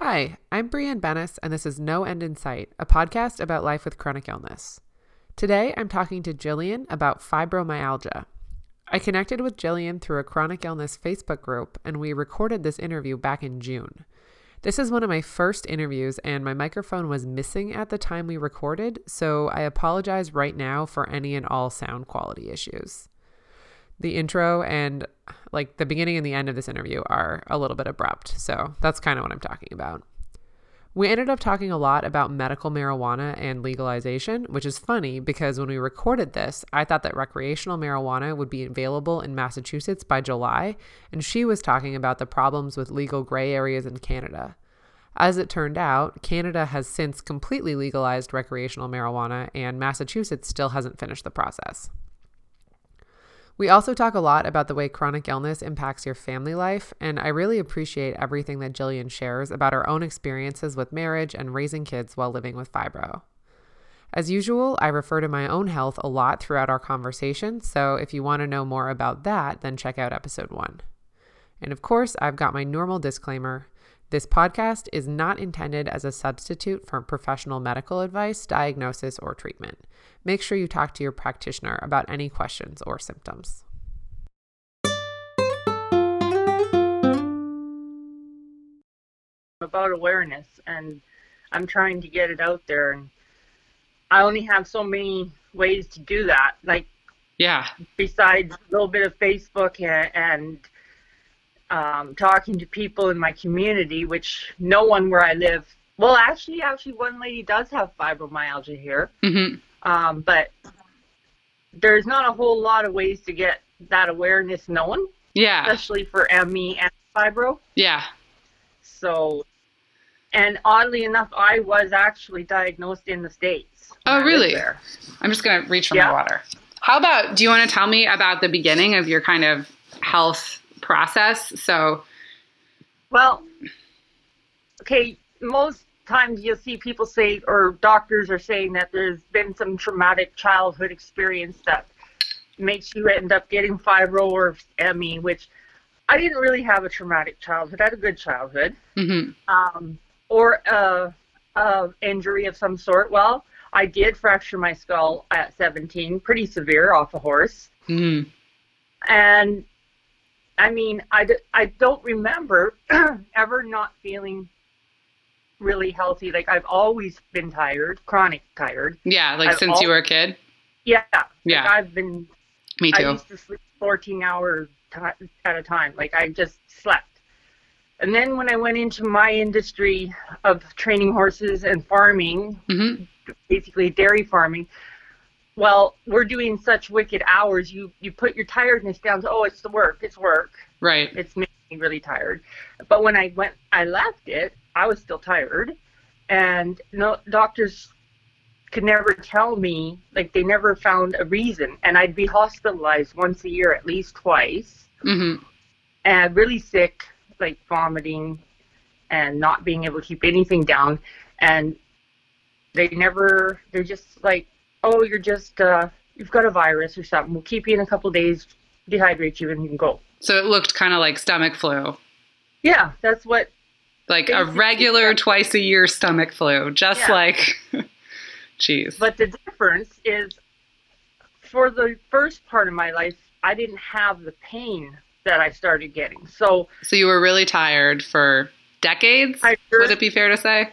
Hi, I'm Brianne Bennis, and this is No End in Sight, a podcast about life with chronic illness. Today, I'm talking to Jillian about fibromyalgia. I connected with Jillian through a chronic illness Facebook group, and we recorded this interview back in June. This is one of my first interviews, and my microphone was missing at the time we recorded, so I apologize right now for any and all sound quality issues. The intro and like the beginning and the end of this interview are a little bit abrupt, so that's kind of what I'm talking about. We ended up talking a lot about medical marijuana and legalization, which is funny because when we recorded this, I thought that recreational marijuana would be available in Massachusetts by July, and she was talking about the problems with legal gray areas in Canada. As it turned out, Canada has since completely legalized recreational marijuana, and Massachusetts still hasn't finished the process. We also talk a lot about the way chronic illness impacts your family life, and I really appreciate everything that Jillian shares about her own experiences with marriage and raising kids while living with fibro. As usual, I refer to my own health a lot throughout our conversation, so if you want to know more about that, then check out episode one. And of course, I've got my normal disclaimer this podcast is not intended as a substitute for professional medical advice, diagnosis, or treatment. Make sure you talk to your practitioner about any questions or symptoms. About awareness, and I'm trying to get it out there, and I only have so many ways to do that. Like, yeah, besides a little bit of Facebook and, and um, talking to people in my community, which no one where I live. Well, actually, actually, one lady does have fibromyalgia here, mm-hmm. um, but there's not a whole lot of ways to get that awareness known. Yeah, especially for ME and fibro. Yeah. So, and oddly enough, I was actually diagnosed in the states. Oh, really? I'm just gonna reach for yeah. my water. How about? Do you want to tell me about the beginning of your kind of health process. So, well, okay, most times you'll see people say, or doctors are saying that there's been some traumatic childhood experience that makes you end up getting fibro or ME, which I didn't really have a traumatic childhood. I had a good childhood. Mm-hmm. Um, or a, a injury of some sort. Well, I did fracture my skull at 17, pretty severe off a horse. Mm-hmm. And I mean, I, I don't remember ever not feeling really healthy. Like I've always been tired, chronic tired. Yeah, like I've since al- you were a kid. Yeah. Yeah. Like I've been. Me too. I used to sleep 14 hours t- at a time. Like I just slept. And then when I went into my industry of training horses and farming, mm-hmm. basically dairy farming, well, we're doing such wicked hours. You you put your tiredness down to oh, it's the work, it's work. Right. It's making me really tired. But when I went, I left it. I was still tired, and no doctors could never tell me like they never found a reason. And I'd be hospitalized once a year, at least twice, mm-hmm. and really sick, like vomiting, and not being able to keep anything down. And they never. They're just like oh, you're just, uh, you've got a virus or something. We'll keep you in a couple days, dehydrate you, and you can go. So it looked kind of like stomach flu. Yeah, that's what. Like a regular twice a year stomach flu, just yeah. like, jeez. But the difference is, for the first part of my life, I didn't have the pain that I started getting. So. So you were really tired for decades. Would it be fair to say?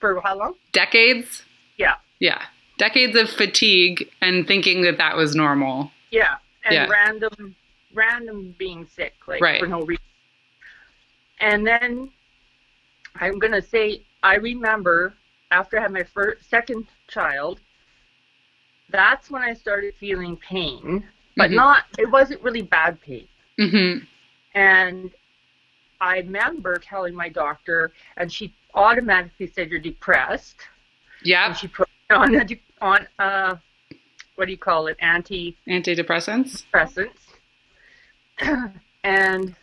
For how long? Decades. Yeah. Yeah decades of fatigue and thinking that that was normal. Yeah, and yeah. random, random being sick, like right. for no reason. And then I'm gonna say I remember after I had my first, second child, that's when I started feeling pain, but mm-hmm. not. It wasn't really bad pain. Mm-hmm. And I remember telling my doctor, and she automatically said, "You're depressed." Yeah. And she put on a on uh, what do you call it? Anti antidepressants. Depressants. and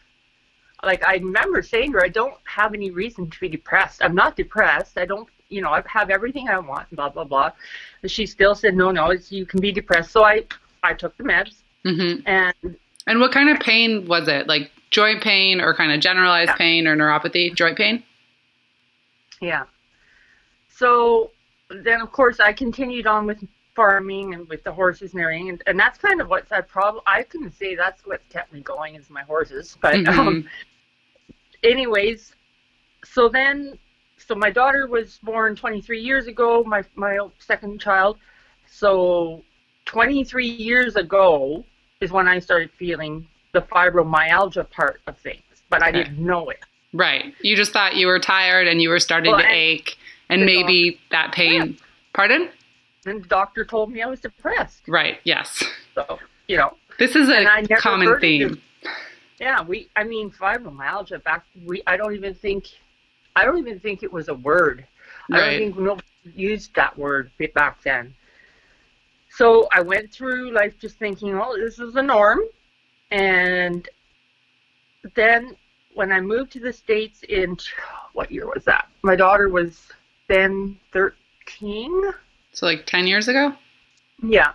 like I remember saying to her, I don't have any reason to be depressed. I'm not depressed. I don't, you know, I have everything I want. Blah blah blah. And she still said, no, no, you can be depressed. So I, I took the meds. Mm-hmm. And and what kind of pain was it? Like joint pain or kind of generalized yeah. pain or neuropathy? Joint pain. Yeah. So then, of course, I continued on with farming and with the horses and everything, and, and that's kind of what's I probably I couldn't say that's what kept me going is my horses, but Mhm. um, anyways, so then, so my daughter was born 23 years ago, my my second child, so 23 years ago is when I started feeling the fibromyalgia part of things, but I didn't know it. Right. You just thought you were tired and you were starting Well, to and- ache, and the maybe that pain. Pardon? And the doctor told me I was depressed. Right. Yes. So, you know, This is a common theme. yeah, we, I mean, fibromyalgia back, we, I don't even think, I don't even think it was a word. Right. I don't think nobody used that word back then. So I went through life just thinking, oh, this is the norm. And then when I moved to the States in, what year was that? My daughter was then 13. So like ten years ago. Yeah.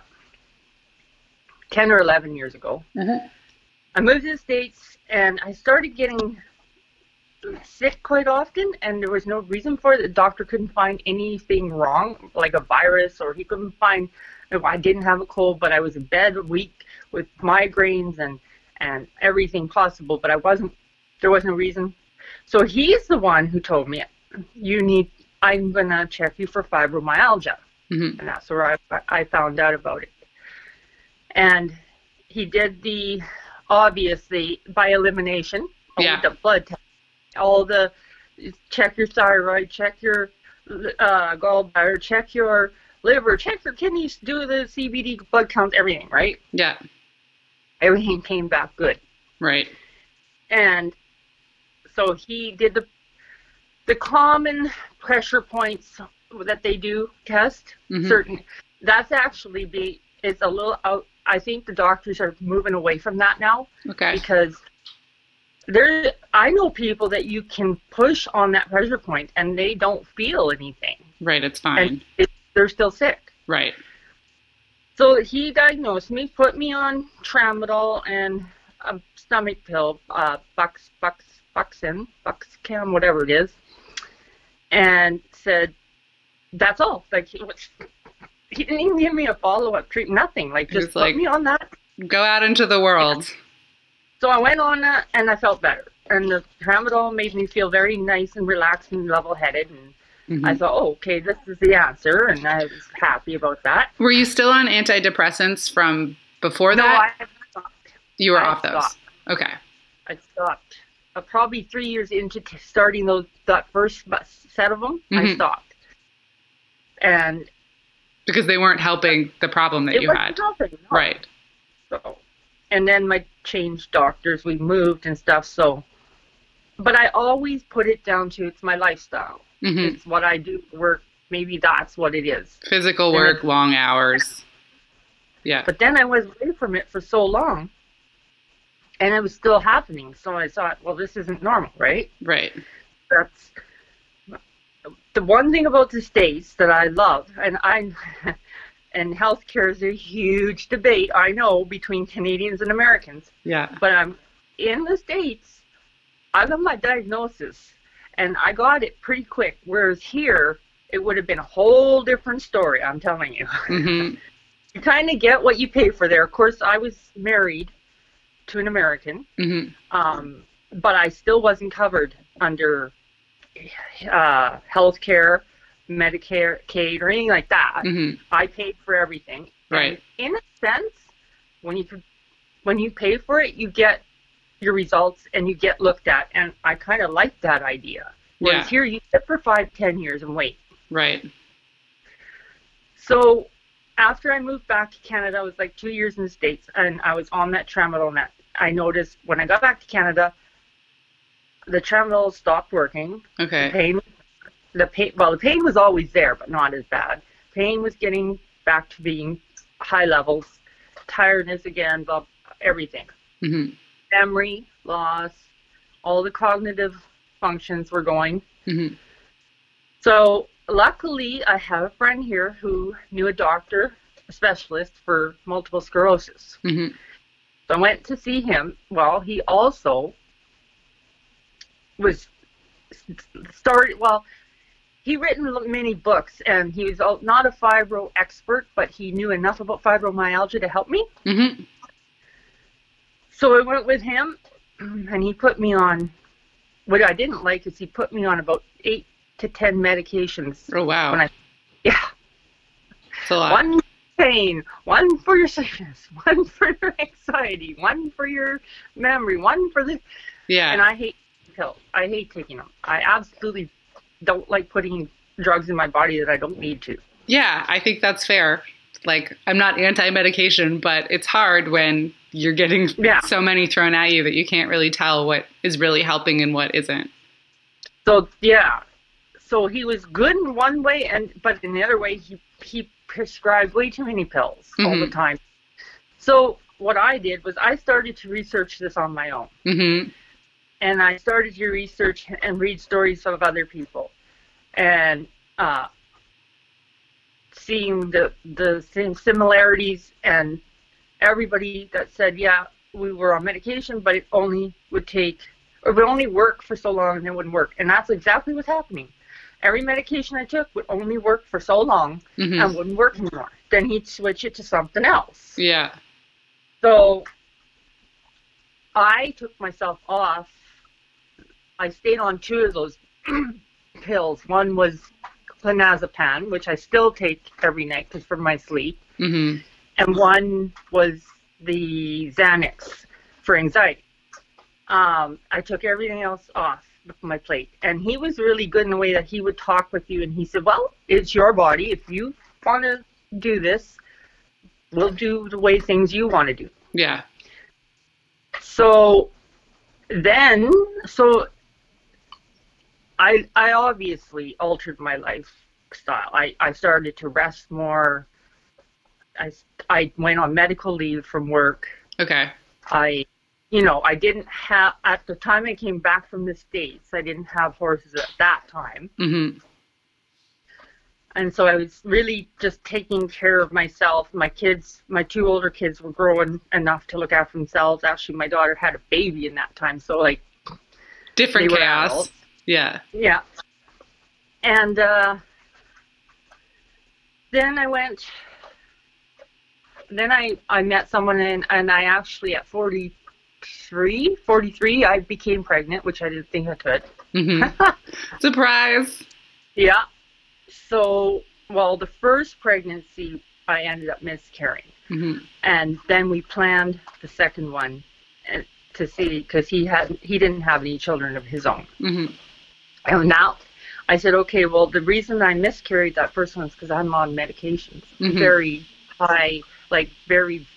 10 or 11 years ago. Mhm. I moved to the States and I started getting sick quite often, and there was no reason for it. The doctor couldn't find anything wrong, like a virus, or he couldn't find. I didn't have a cold, but I was in bed a week with migraines and and everything possible, but I wasn't. There was no reason. So he's the one who told me, "You need. I'm gonna check you for fibromyalgia." Mhm. and that's where I, I found out about it. And he did the obviously by elimination, all Yeah. the blood tests, all the check your thyroid, check your uh, gallbladder, check your liver, check your kidneys, do the CBC blood count, everything, right? Yeah. Everything came back good. Right. and so he did the the common pressure points that they do test Mhm. certain that's actually be it's a little out i think the doctors are moving away from that now Okay. because there i know people that you can push on that pressure point and they don't feel anything Right. It's fine. and it, they're still sick Right. So he diagnosed me, put me on tramadol and a stomach pill, uh, Bux, Bux, Buxin, Buxcam, whatever it is, and said, "That's all." Like he, was, he didn't even give me a follow-up treatment, nothing. Like just put like- me on that. Go out into the world. So I went on that, and I felt better. And the tramadol made me feel very nice and relaxed and level-headed. And Mhm. I thought, oh, okay, this is the answer, and I was happy about that. Were you still on antidepressants from before No, that? I stopped. you were I off those. stopped. Okay. I stopped. Uh, probably three years into t- starting those that first set of them, I Mhm. stopped. And Because they weren't helping the problem that you had. helping. no. Right. So, and then my changed doctors, we moved and stuff. So, but I always put it down to it's my lifestyle. hmm It's what I do work. Maybe that's what it is. Physical work, long hours. Yeah. But then I was away from it for so long, and it was still happening. So I thought, well, this isn't normal, right? Right. that's the one thing about the states that I love, and I and healthcare is a huge debate. I know between Canadians and Americans, Yeah. but I'm in the states. I got my diagnosis, and I got it pretty quick. Whereas here, it would have been a whole different story. I'm telling you. hmm you kind of get what you pay for there. Of course, I was married to an American hmm um, but I still wasn't covered under uh, health care, Medicare, Medicaid, or anything like that. hmm I paid for everything. Right. And in a sense, when you when you pay for it, you get your results and you get looked at. And I kind of like that idea. Whereas Yeah. here, you sit for five, ten years and wait. Right. So after I moved back to Canada, I was like two years in the States, and I was on that tramadol net. I noticed when I got back to Canada, the tramadol stopped working. The Okay. pain, the pain, well, the pain was always there, but not as bad. Pain was getting back to being high levels. Tiredness again, blah, everything. hmm Memory loss, all the cognitive functions were going. hmm So luckily, I have a friend here who knew a doctor, a specialist for multiple sclerosis. hmm So I went to see him. Well, he also was started. Well, he written many books, and he was not a fibro expert, but he knew enough about fibromyalgia to help me. Mhm. So I went with him, and he put me on. What I didn't like is he put me on about eight to ten medications. Oh wow. I- Yeah, It's a lot. one for pain, one for your sickness, one for your anxiety, one for your memory, one for the. yeah. And I hate pills. I hate taking them. I absolutely don't like putting drugs in my body that I don't need to. Yeah, I think that's fair. Like, I'm not anti medication, but it's hard when you're getting Yeah. so many thrown at you that you can't really tell what is really helping and what isn't. So yeah, so he was good in one way, and but in the other way, he he prescribed way too many pills all the Mhm. time. So what I did was I started to research this on my own, hmm and I started to research and read stories of other people, and uh, seeing the the same similarities and everybody that said yeah we were on medication, but it only would take or would only work for so long and it wouldn't work. And that's exactly what's happening. Every medication I took would only work for so long hmm and wouldn't work anymore. Then he'd switch it to something else. Yeah. So I took myself off. I stayed on two of those pills. One was clonazepam, which I still take every night because for my sleep, hmm and one was the Xanax for anxiety. Um, I took everything else off my plate, and he was really good in the way that he would talk with you, and he said, "Well, it's your body. If you want to do this, we'll do the way things you want to do." Yeah. So then, so I I obviously altered my lifestyle. I I started to rest more. I I went on medical leave from work. Okay. I you know, I didn't have at the time I came back from the states. I didn't have horses at that time. hmm And so I was really just taking care of myself. My kids, my two older kids were growing enough to look after themselves. Actually, my daughter had a baby in that time. So like Different chaos. Yeah. Yeah. And uh, then I went. Then I, I met someone and, and I actually at 43, 43, I became pregnant, which I didn't think I could. hmm Surprise. Yeah. So, well, the first pregnancy, I ended up miscarrying. hmm And then we planned the second one to see, because he had he didn't have any children of his own. hmm And now I said, okay, well, the reason I miscarried that first one is because I'm on medications, Mhm. very high, like very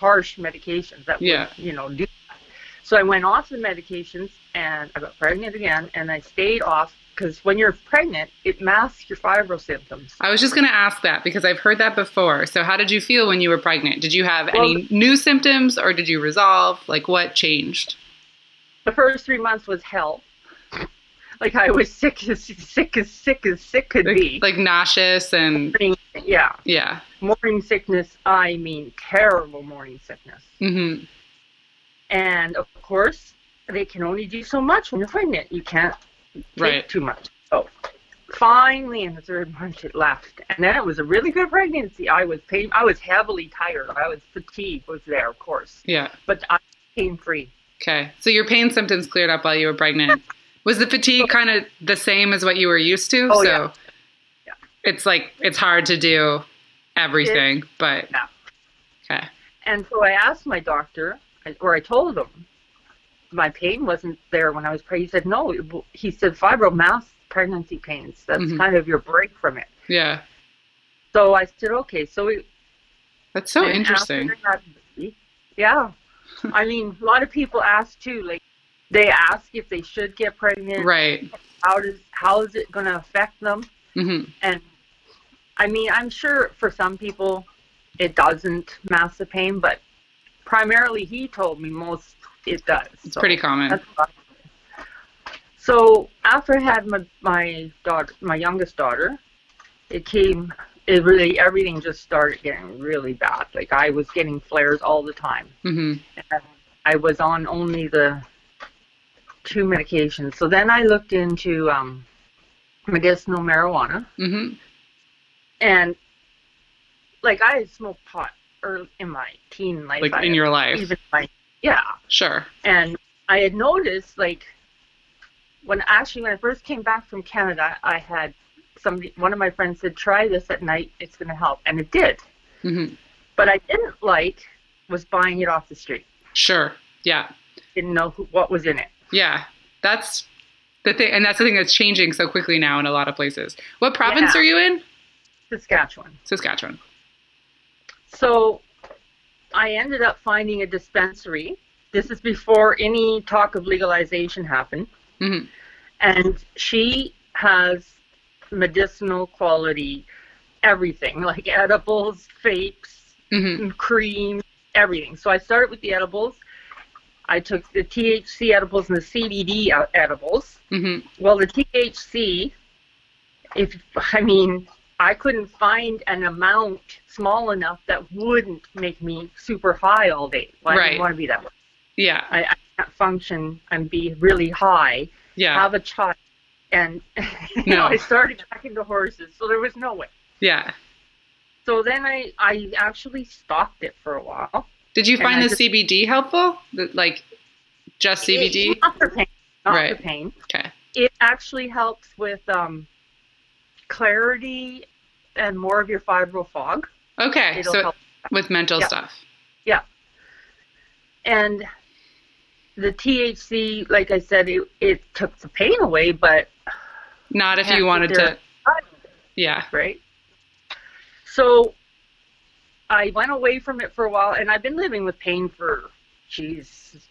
harsh medications that Yeah. would, you know, do that. So I went off the medications and I got pregnant again, and I stayed off because when you're pregnant, it masks your fibro symptoms. I was just going to ask that because I've heard that before. So, how did you feel when you were pregnant? Did you have Well, any new symptoms or did you resolve? Like, what changed? The first three months was hell. Like I was sick as sick as sick as sick could be. Like, like nauseous and Morning- yeah, yeah. morning sickness. I mean, terrible morning sickness. Mm-hmm. And of course, they can only do so much when you're pregnant. You can't take Right. too much. So finally, in the third month, it left, and then it was a really good pregnancy. I was pain. I was heavily tired. I was fatigue was there, of course, Yeah. but I was pain free. Okay. So, your pain symptoms cleared up while you were pregnant. Was the fatigue kind of the same as what you were used to? Oh, so, yeah. Yeah. it's like, it's hard to do everything, but Yeah. okay. And so I asked my doctor, or I told him, my pain wasn't there when I was pregnant. He said no. He said fibromass pregnancy pains. That's Mhm. kind of your break from it. Yeah. So I said okay. So we, That's so interesting. that- yeah. I mean, a lot of people ask too. Like, they ask if they should get pregnant. Right. How does how is it going to affect them? hmm And I mean, I'm sure for some people it doesn't mask the pain, but primarily he told me most it does. It's So pretty common. So after I had my my daughter, my youngest daughter, it came. It really everything just started getting really bad. Like I was getting flares all the time. hmm And I was on only the two medications. So then I looked into um, medicinal marijuana. Mhm. And like I had smoked pot early in my teen life. Like I in your life. even my yeah. Sure. And I had noticed like when actually when I first came back from Canada, I had somebody one of my friends said, Try this at night, it's gonna help and it did. Mhm. But I didn't like was buying it off the street. Sure. Yeah. Didn't know who, what was in it. Yeah. That's the thing and that's the thing that's changing so quickly now in a lot of places. What province Yeah. are you in? Saskatchewan. Saskatchewan. So I ended up finding a dispensary. This is before any talk of legalization happened. Mhm. And she has medicinal quality everything, like edibles, vapes, Mhm. cream, everything. So I started with the edibles. I took the THC edibles and the CBD out- edibles. Mhm. Well, the THC, if I mean, I couldn't find an amount small enough that wouldn't make me super high all day. Well, I Right. didn't want to be that way. Yeah. I, I can't function and be really high, Yeah. have a child, and you No. know, I started back into horses, so there was no way. Yeah. So then I, I actually stopped it for a while. Did you find the just- CBD helpful? The, like just CBD? It- not for pain. Not Right. for pain. Okay. It actually helps with um, clarity and more of your fibro fog. Okay. It'll So help. with mental Yeah. stuff. Yeah. And the THC, like I said, it, it took the pain away, but Not if you wanted to Yeah. right? So I went away from it for a while, and I've been living with pain for, geez,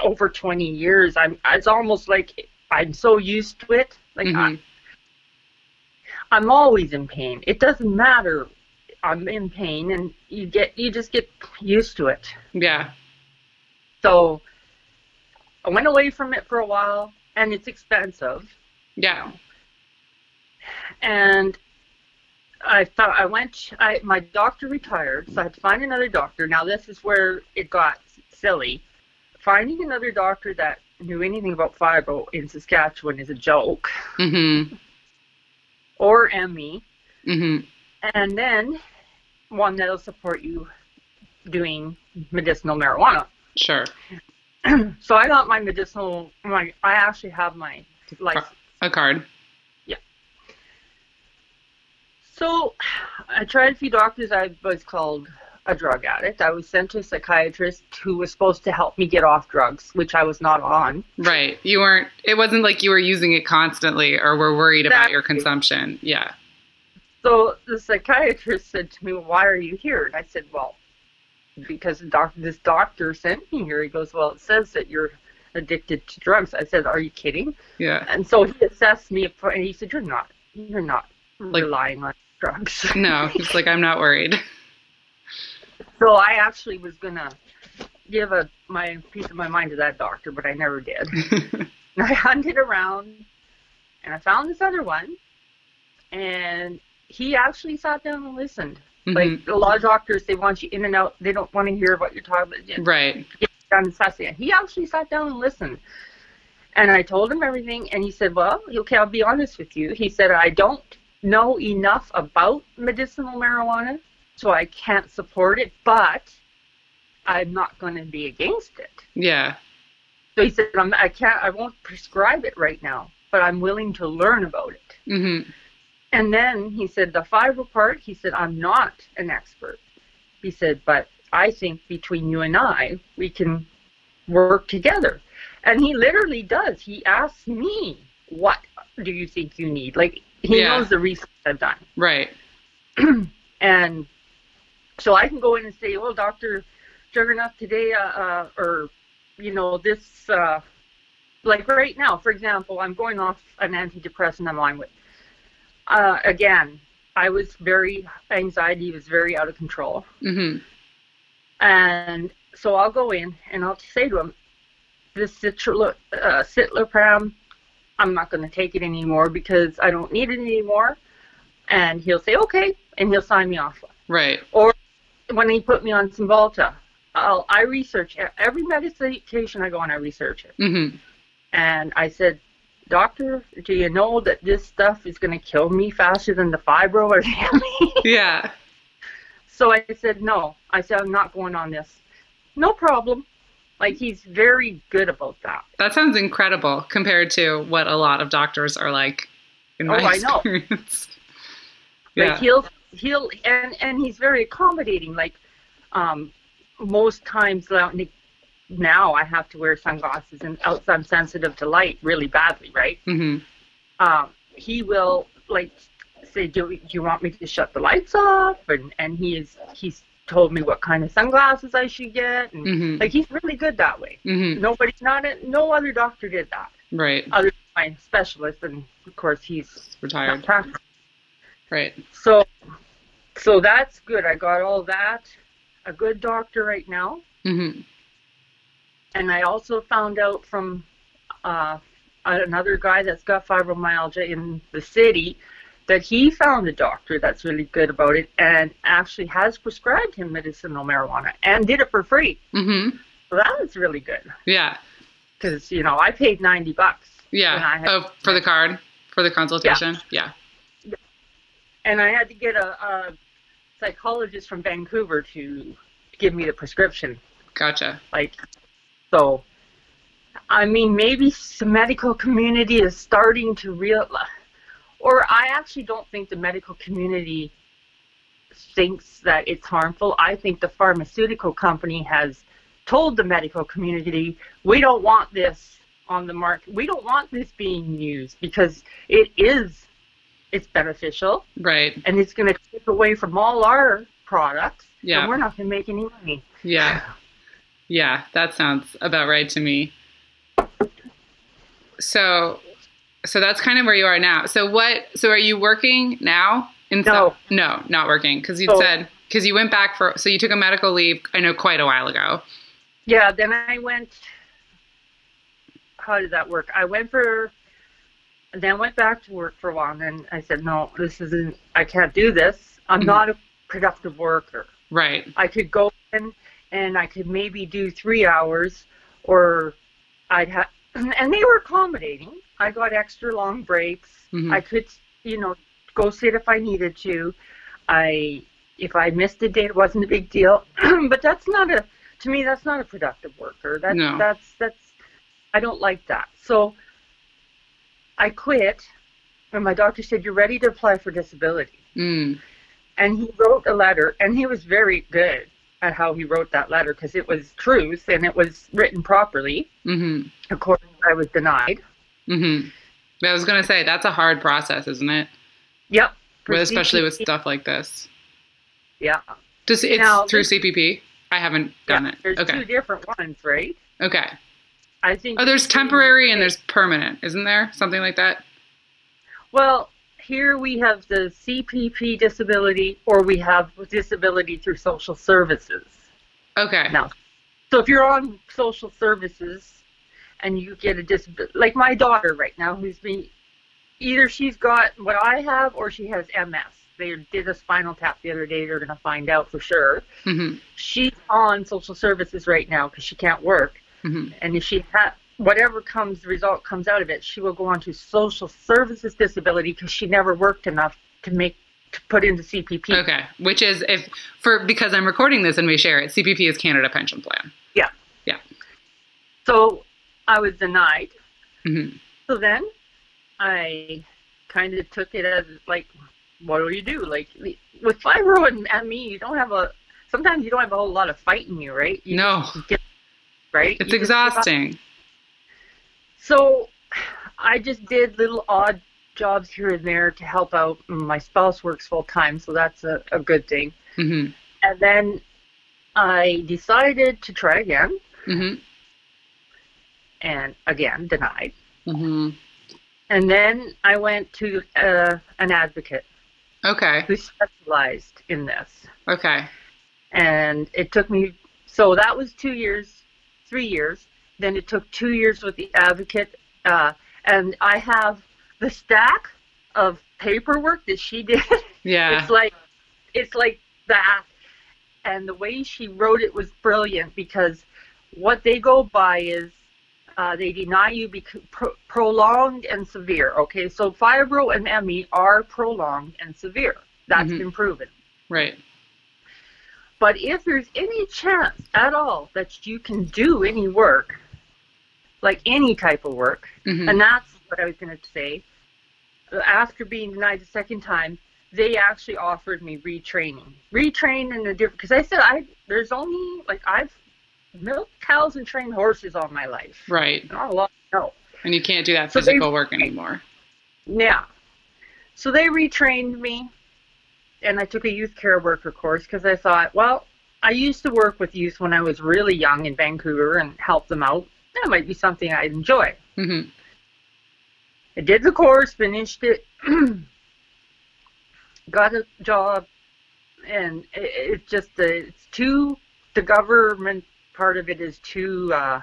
over 20 years. I'm. It's almost like I'm so used to it. Like I, Mhm. I'm always in pain. It doesn't matter. I'm in pain, and you get you just get used to it. Yeah. So I went away from it for a while, and it's expensive. Yeah. and I thought I went. I my doctor retired, so I had to find another doctor. Now this is where it got silly. Finding another doctor that knew anything about fibro in Saskatchewan is a joke, Mhm. or ME, Mhm. and then one that'll support you doing medicinal marijuana. Sure. So I got my medicinal. My I actually have my license. A card. So I tried a few doctors. I was called a drug addict. I was sent to a psychiatrist who was supposed to help me get off drugs, which I was not on. Right. You weren't it wasn't like you were using it constantly or were worried about your consumption. Yeah. So the psychiatrist said to me, "Why are you here?" And I said, "Well, because the doc- this doctor sent me here." He goes, "Well, it says that you're addicted to drugs." I said, "Are you kidding?" Yeah. And so he assessed me, and he said, "You're not. You're not Like- relying on drugs." No, he's like I'm not worried. So I actually was gonna give a my piece of my mind to that doctor, but I never did. And I hunted around, and I found this other one, and he actually sat down and listened. Mhm. Like a lot of doctors, they want you in and out. They don't want to hear what you're talking about. Right. get down and fast. He actually sat down and listened. And I told him everything, and he said, "Well, okay, I'll be honest with you." He said, "I don't know enough about medicinal marijuana, so I can't support it, but I'm not going to be against it." Yeah. So he said, I'm, "I can't, I won't prescribe it right now, but I'm willing to learn about it." Mhm. And then he said, "The fibro part," he said, "I'm not an expert." He said, "But I think between you and I, we can work together." And he literally does. He asks me, "What do you think you need?" Like he Yeah. knows the research I've done. Right. And so I can go in and say, well, Dr. Juggernaut, today, uh, uh, or, you know, this, uh, like right now, for example, I'm going off an antidepressant I'm on with. Uh, again, I was very, anxiety was very out of control. Mhm. And so I'll go in and I'll say to him, this uh, citalopram, I'm not going to take it anymore because I don't need it anymore. And he'll say, okay, and he'll sign me off. Right. Or when he put me on Cymbalta, I'll, I research every medication I go on. I research it, Mm-hmm. and I said, doctor, do you know that this stuff is going to kill me faster than the fibro or the Yeah. So I said, no. I said, I'm not going on this. No problem. Like he's very good about that. That sounds incredible compared to what a lot of doctors are like in my Oh, I know. experience. Like he'll he'll and and he's very accommodating. Like um, most times now- now I have to wear sunglasses and else I'm sensitive to light really badly, right? Mm-hmm. Um, he will like say, do, do you want me to shut the lights off? And and he is he's told me what kind of sunglasses I should get. And hmm like he's really good that way. hmm Nobody's not a, no other doctor did that Right. other than my specialist, and of course he's Retired. Right. So, so that's good. I got all that. A good doctor right now, hmm and I also found out from uh, another guy that's got fibromyalgia in the city that he found a doctor that's really good about it and actually has prescribed him medicinal marijuana and did it for free. hmm So that was really good Yeah. because you know I paid ninety bucks. when I Yeah. had- Oh, for the card, for the consultation. Yeah. and I had to get a, a psychologist from Vancouver to give me the prescription. Gotcha. Like, so, I mean, maybe the medical community is starting to real, or I actually don't think the medical community thinks that it's harmful. I think the pharmaceutical company has told the medical community, we don't want this on the market. We don't want this being used because it is, it's beneficial Right. and it's going to take away from all our products. Yeah. And we're not going to make any money. Yeah. Yeah, that sounds about right to me. So so that's kind of where you are now. So what so are you working now in some- No. no, not working cuz you So- said cuz you went back for so you took a medical leave I know quite a while ago. Yeah, then I went. How did that work? I went for, then went back to work for a while, and then I said, no, this isn't. I can't do this. I'm Mhm. not a productive worker. Right. I could go in and I could maybe do three hours, or I'd have, and they were accommodating. I got extra long breaks. Mhm. I could, you know, go sit if I needed to. I, if I missed a day, it wasn't a big deal. but that's not a, to me, that's not a productive worker. That's No. that's that's, I don't like that. So I quit, and my doctor said, "You're ready to apply for disability." Mm. and he wrote a letter and he was very good at how he wrote that letter because it was truth and it was written properly Mhm. according i was denied Mhm. I was going to say that's a hard process, isn't it? yep With- especially with stuff like this. yeah Does it's Now, through CPP? I haven't done yeah, it. there's Okay. two different ones right Okay. i think Oh, there's temporary and there's permanent, isn't there? Something like that. well here we have the cpp disability or we have disability through social services Okay. now so if you're on social services and you get a disability like my daughter right now who's been either she's got what i have or she has ms they did a spinal tap the other day they're going to find out for sure hmm she's on social services right now because she can't work hmm and if she ha- whatever comes the result comes out of it she will go on to social services disability because she never worked enough to make to put into cpp Okay. Which is if for because I'm recording this and we share it, CPP is Canada Pension Plan. yeah Yeah. so i was denied hmm So then I kind of took it as like, what do you do? Like with fibro and, and me, you don't have a, sometimes you don't have a whole lot of fight in you, right? You No, get, right? it's You just give up. exhausting. So I just did little odd jobs here and there to help out. My spouse works full time, so that's a, a good thing. hmm And then I decided to try again hmm and again denied. hmm And then I went to uh, an advocate Okay. who specialized in this. Okay. And it took me, so that was two years, three years. Then it took two years with the advocate. Uh, and I have the stack of paperwork that she did. Yeah. It's like, it's like that. And the way she wrote it was brilliant because what they go by is Uh, they deny you bec- pro- prolonged and severe. Okay, so fibro and ME are prolonged and severe. That's Mhm. been proven. Right. But if there's any chance at all that you can do any work, like any type of work, Mhm. and that's what I was going to say. After being denied the second time, they actually offered me retraining, retrain in a different. Because I said I there's only like I've milked cows and trained horses all my life. Right. Not a lot. No. And you can't do that So they- physical work anymore. Yeah. So they retrained me, and I took a youth care worker course because I thought, well, I used to work with youth when I was really young in Vancouver and help them out. That might be something I'd enjoy. hmm I did the course, finished it, got a job, and it, it's just uh, it's too. The government part of it is too uh,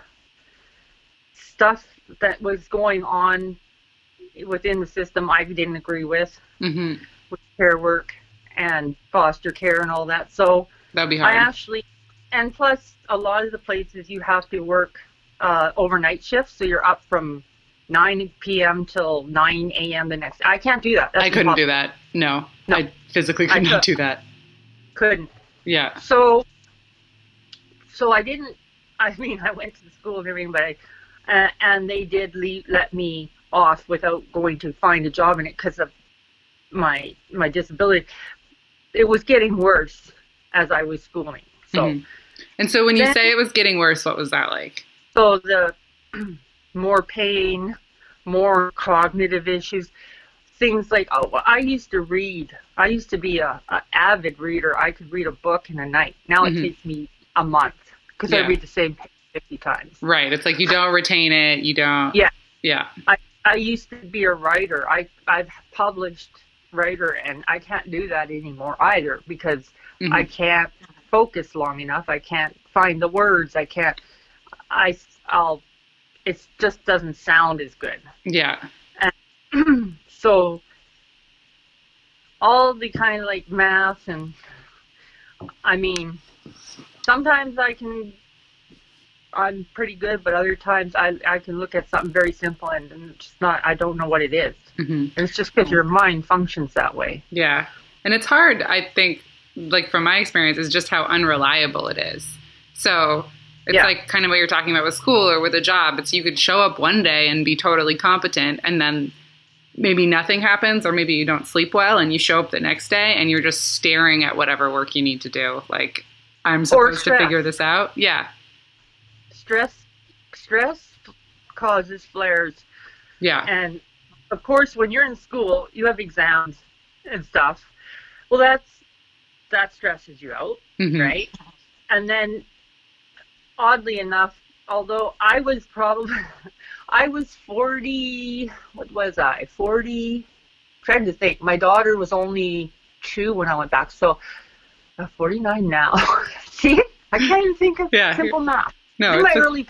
stuff that was going on within the system. I didn't agree with hmm with care work and foster care and all that. So That'd be hard. I actually, and plus a lot of the places you have to work uh, overnight shifts, so you're up from 9 p.m. till 9 a.m. the next. I can't do that. That's I couldn't do that. No. No. I physically I could not could- do that. Couldn't. Yeah. So, so I didn't. I mean, I went to the school and everything, but I, uh, and they did leave, let me off without going to find a job in it because of my my disability. It was getting worse as I was schooling. So. Mhm. And so when you Then- say it was getting worse, what was that like? So the more pain, more cognitive issues, things like oh, well, I used to read. I used to be a, a avid reader. I could read a book in a night. Now Mhm. it takes me a month because Yeah. I read the same page fifty times. Right. It's like you don't retain it. You don't. Yeah. Yeah. I I used to be a writer. I I've published writer, and I can't do that anymore either because Mhm. I can't focus long enough. I can't find the words. I can't. I I'll. It just doesn't sound as good. yeah. And so all the kind of like math and I mean sometimes I can I'm pretty good but other times I I can look at something very simple and, and just not I don't know what it is. hmm it's just because your mind functions that way. Yeah. And it's hard, I think, like from my experience, is just how unreliable it is. So it's Yeah. like kind of what you're talking about with school or with a job. It's you could show up one day and be totally competent and then maybe nothing happens or maybe you don't sleep well and you show up the next day and you're just staring at whatever work you need to do. Like I'm supposed to figure this out. Yeah. Stress stress causes flares Yeah. And of course, when you're in school, you have exams and stuff. Well, that's that stresses you out, Mhm. right? And then, oddly enough, although I was probably, I was 40. What was I? 40. Trying to think. My daughter was only two when I went back, so I'm 49 now. See, I can't even think of Yeah. simple math. No, in my a- early.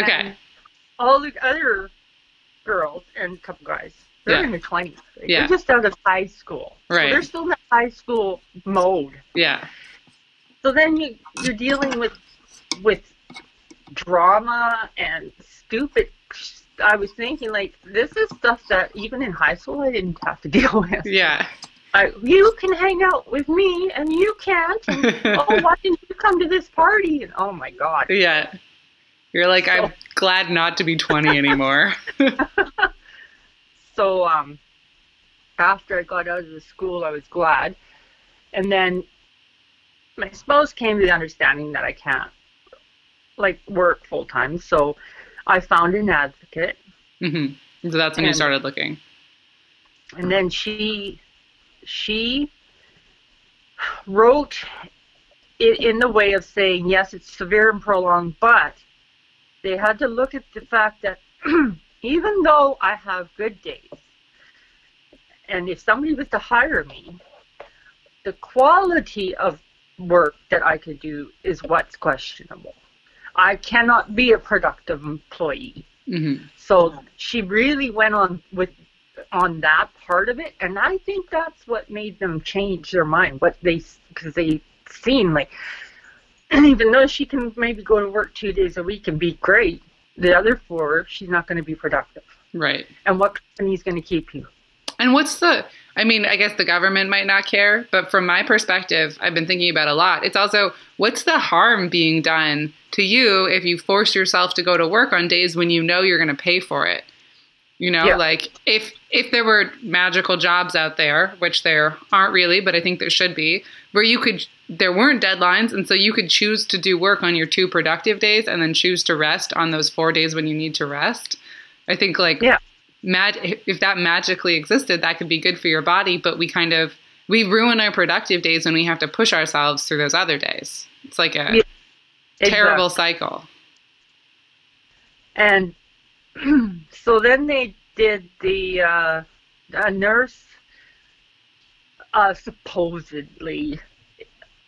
Okay. All the other girls and a couple guys, they're Yeah. in their twenties. Yeah. They're just out of high school. Right. So they're still in the high school mode. yeah. So then you you're dealing with with drama and stupid. I was thinking like this is stuff that even in high school I didn't have to deal with. Yeah. I, you can hang out with me and you can't. And, oh, why didn't you come to this party? And oh my god. Yeah. You're like, I'm glad not to be 20 anymore. so um after I got out of the school I was glad. And then my spouse came to the understanding that I can't like work full time. So I found an advocate Mm-hmm. So that's when you started looking. and then she she wrote it in the way of saying yes it's severe and prolonged but they had to look at the fact that even though i have good days and if somebody was to hire me the quality of work that i could do is what's questionable. I cannot be a productive employee. Hmm so she really went on with on that part of it, and I think that's what made them change their mind. What they because they seen like, even though she can maybe go to work two days a week and be great, the other four, she's not going to be productive. Right. And what company is going to keep you? And what's the, I mean, I guess the government might not care, but from my perspective, I've been thinking about a lot. It's also, what's the harm being done to you if you force yourself to go to work on days when you know you're going to pay for it? You know, Yeah. like if if there were magical jobs out there, which there aren't really, but I think there should be, where you could there weren't deadlines and so you could choose to do work on your two productive days and then choose to rest on those 4 days when you need to rest. I think like Yeah. mag- if that magically existed, that could be good for your body, but we kind of we ruin our productive days when we have to push ourselves through those other days. It's like a Yeah. terrible cycle. And so then they did the uh, a nurse uh, supposedly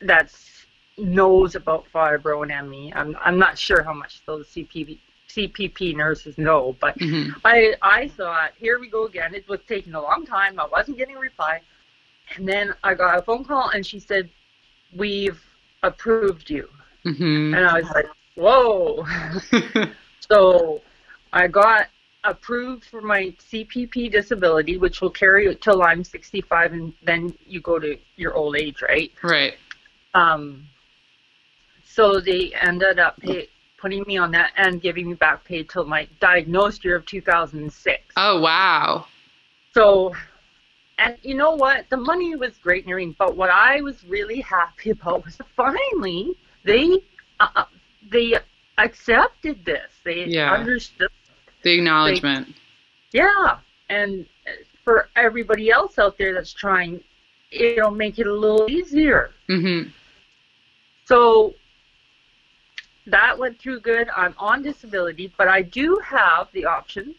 that's knows about fibro and ME. I'm I'm not sure how much those CPP CPP nurses know, but hmm I I thought here we go again. It was taking a long time. I wasn't getting a reply, and then I got a phone call and she said, "We've approved you," hmm and I was like, "Whoa." So I got approved for my CPP disability, which will carry it till I'm 65, and then you go to your old age, right? right. Um, so they ended up pay, putting me on that and giving me back pay till my diagnosed year of 2006. Oh wow. So, and you know what? The money was great and everything, but what I was really happy about was finally they uh, uh, they accepted this. They Yeah. understood. The acknowledgement. Yeah, and for everybody else out there that's trying, it'll make it a little easier. hmm So that went through good. I'm on disability, but I do have the option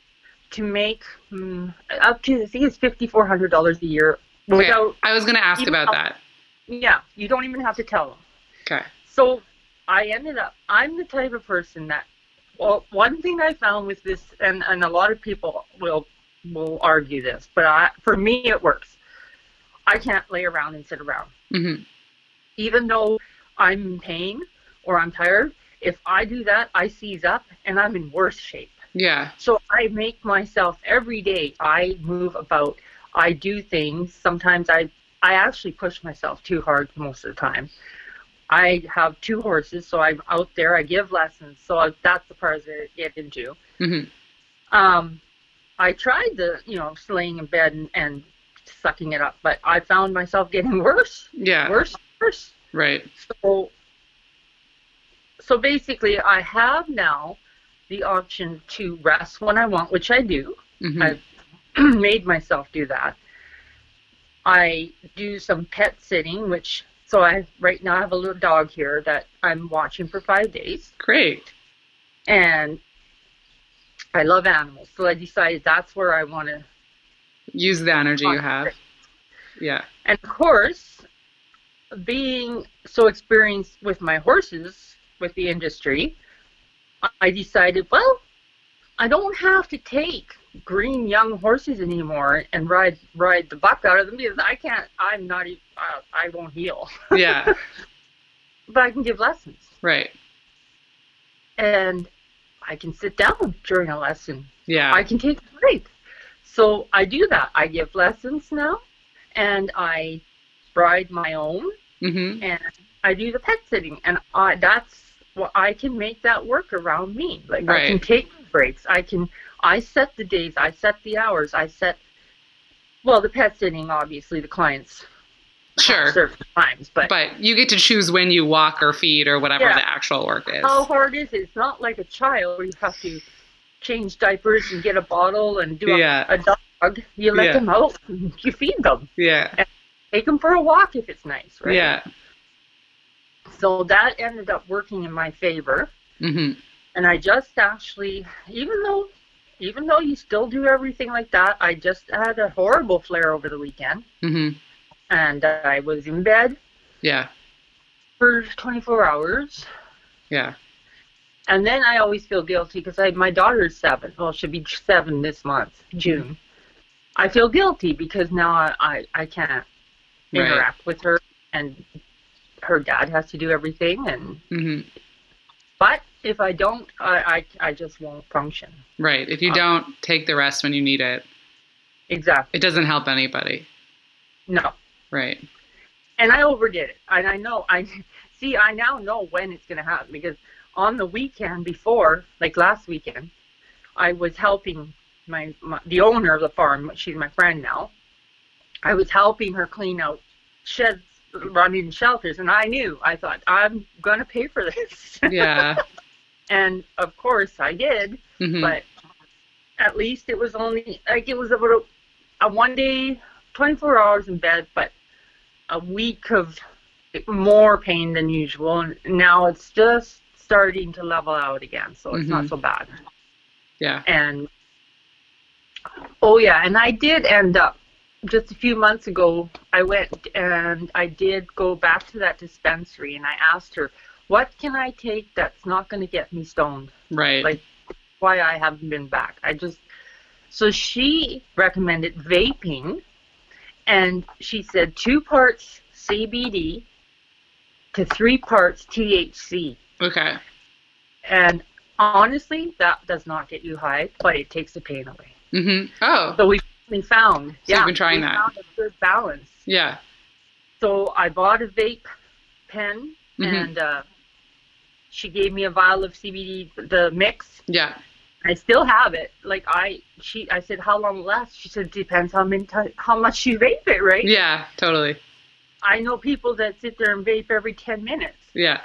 to make mm, up to I think it's fifty four hundred dollars a year without. I was going to ask about though- that. Yeah, you don't even have to tell them. Okay. So I ended up. I'm the type of person that. Well, one thing I found with this, and and a lot of people will will argue this, but I for me it works. I can't lay around and sit around hmm even though I'm in pain or I'm tired, if I do that, I seize up and I'm in worse shape. Yeah. So I make myself every day. I move about. I do things. Sometimes I I actually push myself too hard most of the time. I have two horses, so I'm out there. I give lessons, so I, that's the part I get into. hmm Um, I tried the you know laying in bed and, and sucking it up, but I found myself getting worse, Yeah. worse, worse. Right. So, so basically, I have now the option to rest when I want, which I do. hmm I've made myself do that. I do some pet sitting, which so I right now I have a little dog here that I'm watching for five days, Great. and I love animals. So I decided that's where I want to. Use the energy you have. Yeah. And of course, being so experienced with my horses, with the industry, I decided, well, I don't have to take green young horses anymore and ride ride the buck out of them because I can't. I'm not. e- Uh, I won't heal, Yeah. but I can give lessons right. and I can sit down during a lesson Yeah. I can take a break. So I do that. I give lessons now, and I bride my own, mm-hmm. and I do the pet sitting, and I, that's what I can make that work around me. Like I can take breaks. I can. I set the days. I set the hours. I set. Well, the pet sitting, obviously, the clients Sure. certain times, but, But you get to choose when you walk or feed or whatever Yeah. the actual work is. how hard is it? It's not like a child where you have to change diapers and get a bottle and do a, Yeah. a dog. You let Yeah. them out. and You feed them. Yeah. take them for a walk if it's nice, right? Yeah. So that ended up working in my favor, hmm and I just actually, even though, even though you still do everything like that, I just had a horrible flare over the weekend, hmm and I was in bed Yeah. for 24 hours, Yeah. and then I always feel guilty because I my daughter's seven. Well, she'll be seven this month, June. I feel guilty because now I I, I can't Right. interact with her, and her dad has to do everything, and hmm But if I don't, I, I, I just won't function. Right. If you Uh, don't take the rest when you need it, Exactly. it doesn't help anybody. No. Right. And I overdid it. And I know, I see, I now know when it's going to happen because on the weekend before, like last weekend, I was helping my, my the owner of the farm. She's my friend now. I was helping her clean out sheds, running shelters, and I knew. I thought I'm gonna pay for this. Yeah. And of course I did. hmm but at least it was only like it was about a, a one day 24 hours in bed but a week of more pain than usual and now it's just starting to level out again so it's not Mhm. so bad yeah. and oh yeah and i did end up just a few months ago i went and i did go back to that dispensary and i asked her what can i take that's not going to get me stoned Right. like why I haven't been back. I just so she recommended vaping and she said two parts CBD to three parts THC. okay. And honestly, that does not get you high, but it takes the pain away. hmm Oh. So we we found you've yeah, been trying we that. found a good balance. Yeah. So I bought a vape pen Mhm. and uh, she gave me a vial of CBD the mix Yeah. I still have it. Like I, she, I said, how long will it last? She said, depends how many, ti how much you vape it, right? Yeah. Totally. I know people that sit there and vape every ten minutes. Yeah.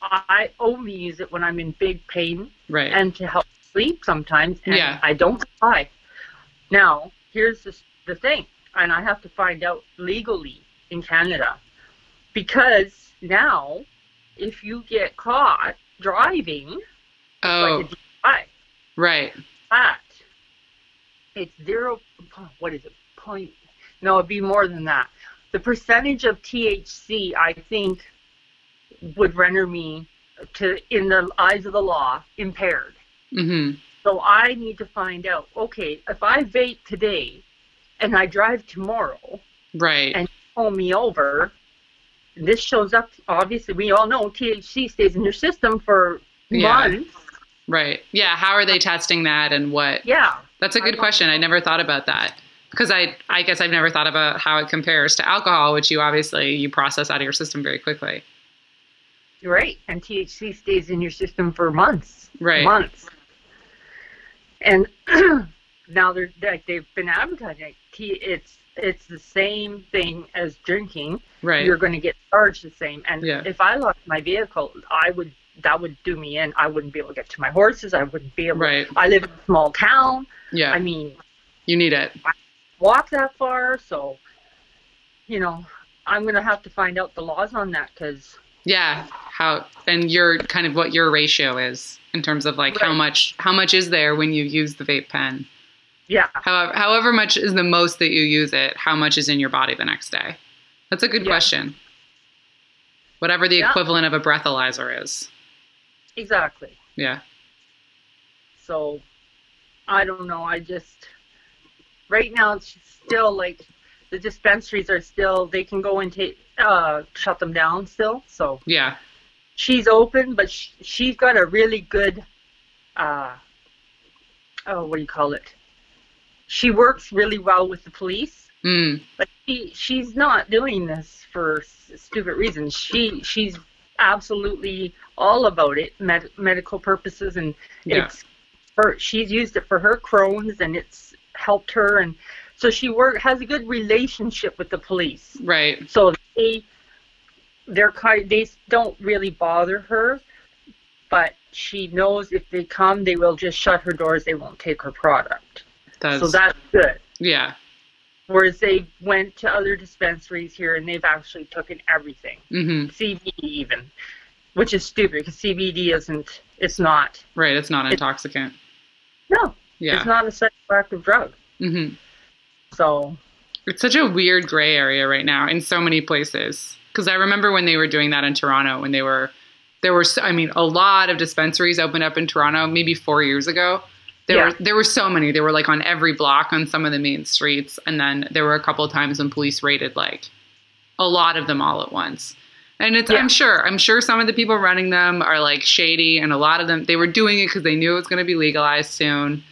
I only use it when I'm in big pain Right. and to help sleep sometimes. And Yeah. I don't lie. Now, here's the the thing, and I have to find out legally in Canada because now, if you get caught driving, oh. like DUI, right. but it's zero. What is it? Point? No, it'd be more than that. The percentage of THC, I think, would render me to, in the eyes of the law, impaired. hmm So I need to find out. Okay, if I vape today, and I drive tomorrow, Right. And- pull me over. This shows up. Obviously, we all know THC stays in your system for Yeah. months. right. Yeah. How are they testing that and what? Yeah. That's a good don't- question. I never thought about that. Because I, I guess I've never thought about how it compares to alcohol, which you obviously you process out of your system very quickly. Right, and THC stays in your system for months. Right. Months. And now they're like they've been advertising it's it's the same thing as drinking. Right. You're going to get charged the same. And Yeah. if I lost my vehicle, I would that would do me in. I wouldn't be able to get to my horses. I wouldn't be able. Right. I live in a small town. yeah. I mean, you need it. I walk that far. So, you know, I'm going to have to find out the laws on that because Yeah. How and your kind of what your ratio is in terms of like how much how much is there when you use the vape pen. Yeah, However, however much is the most that you use it, how much is in your body the next day? That's a good Yeah. question. Whatever the Yeah. equivalent of a breathalyzer is. exactly. Yeah. So I don't know. I just right now it's still like the dispensaries are still they can go and take uh shut them down still. So Yeah. she's open, but sh- she's got a really good uh oh what do you call it? She works really well with the police, Mm. but she she's not doing this for stupid reasons. She she's absolutely all about it, med- medical purposes, and Yeah. it's her. She's used it for her Crohn's, and it's helped her, and so she work has a good relationship with the police. Right. So they they're kind they don't really bother her, but she knows if they come, they will just shut her doors. They won't take her product. That's So that's good. yeah. Whereas they went to other dispensaries here and they've actually taken everything, hmm CBD even, which is stupid because CBD isn't. It's not. Right. It's not intoxicant. No, Yeah. it's not a psychoactive drug. hmm So It's such a weird gray area right now in so many places. Because I remember when they were doing that in Toronto, when they were, there were, I mean, a lot of dispensaries opened up in Toronto maybe four years ago. There Yeah. were there were so many. They were like on every block on some of the main streets, and then there were a couple of times when police raided like a lot of them all at once. And it's Yeah. I'm sure I'm sure some of the people running them are like shady, and a lot of them they were doing it because they knew it was going to be legalized soon,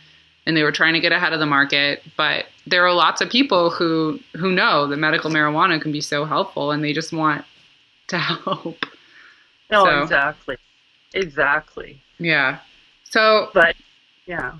and they were trying to get ahead of the market. But there are lots of people who who know that medical marijuana can be so helpful, and they just want to help. No, So- exactly. Exactly. Yeah. So But yeah.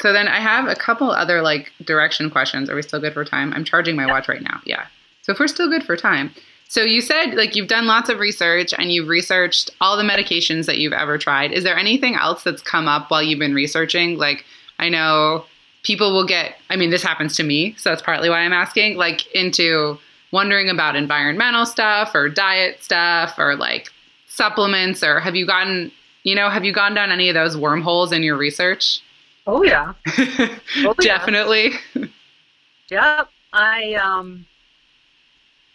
So then I have a couple other like direction questions. Are we still good for time? I'm charging my watch right now. Yeah. So if we're still good for time. So you said like you've done lots of research and you've researched all the medications that you've ever tried. Is there anything else that's come up while you've been researching? Like I know people will get I mean this happens to me, so that's partly why I'm asking, like into wondering about environmental stuff or diet stuff or like supplements or have you gotten you know, have you gone down any of those wormholes in your research? Oh yeah. yeah. Definitely. Yep. I um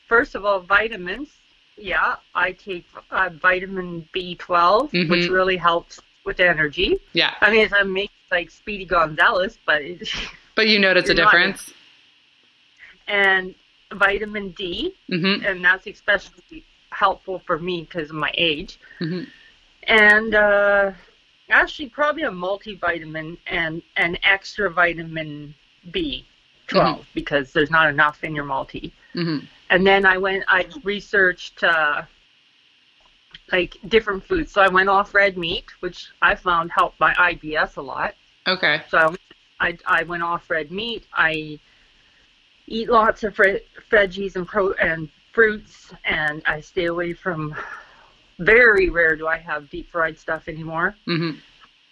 first of all vitamins. Yeah, I take uh, vitamin B12, which Mhm. really helps with energy. Yeah. I mean, I make like Speedy Gonzalez, but it, But you notice a difference. and vitamin D, Mm-hmm. and that's especially helpful for me because of my age. Mhm. And uh, actually, probably a multivitamin and an extra vitamin B12 Mm-hmm. because there's not enough in your multi. Mm-hmm. And then I went, I researched uh, like different foods. So I went off red meat, which I found helped my IBS a lot. Okay. So I, I went off red meat. I eat lots of fre- veggies and pro and fruits, and I stay away from. Very rare do I have deep fried stuff anymore. Mm-hmm.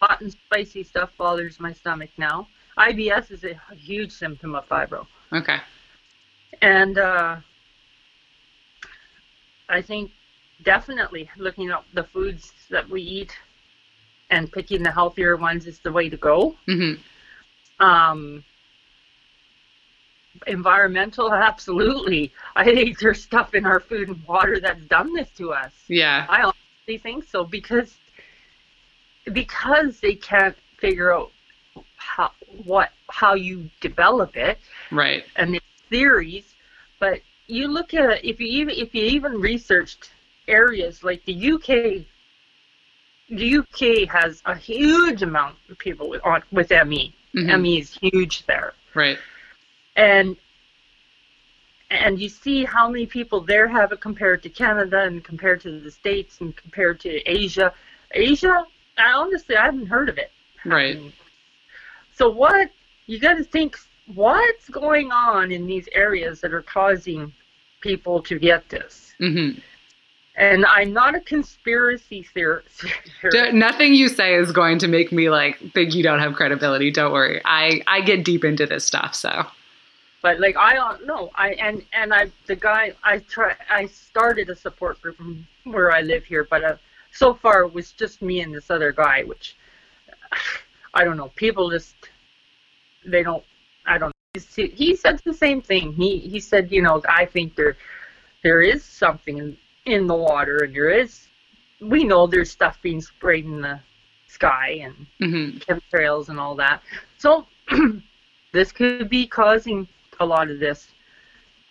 Hot and spicy stuff bothers my stomach now. IBS is a huge symptom of fibro, Okay. and uh, I think definitely looking up the foods that we eat and picking the healthier ones is the way to go. Mm-hmm. Um, environmental, absolutely. I think there's stuff in our food and water that's done this to us. Yeah. I honestly think so because because they can't figure out how what how you develop it Right. and the theories. But you look at if you even if you even researched areas like the UK. The UK has a huge amount of people with on with ME. Mhm. ME is huge there Right. And and you see how many people there have it compared to Canada and compared to the states and compared to Asia. Asia, I honestly I haven't heard of it. Right. So what you got to think what's going on in these areas that are causing people to get this. Mm-hmm. And I'm not a conspiracy theorist. Nothing you say is going to make me like think you don't have credibility. Don't worry. I I get deep into this stuff. So. But like I don't know, I and and I the guy I try I started a support group from where I live here, but uh, so far it was just me and this other guy, which I don't know. People just they don't. I don't. He, he said the same thing. He he said, you know, I think there there is something in, in the water, and there is. We know there's stuff being sprayed in the sky and Mm-hmm. chemtrails and all that. So this could be causing a lot of this.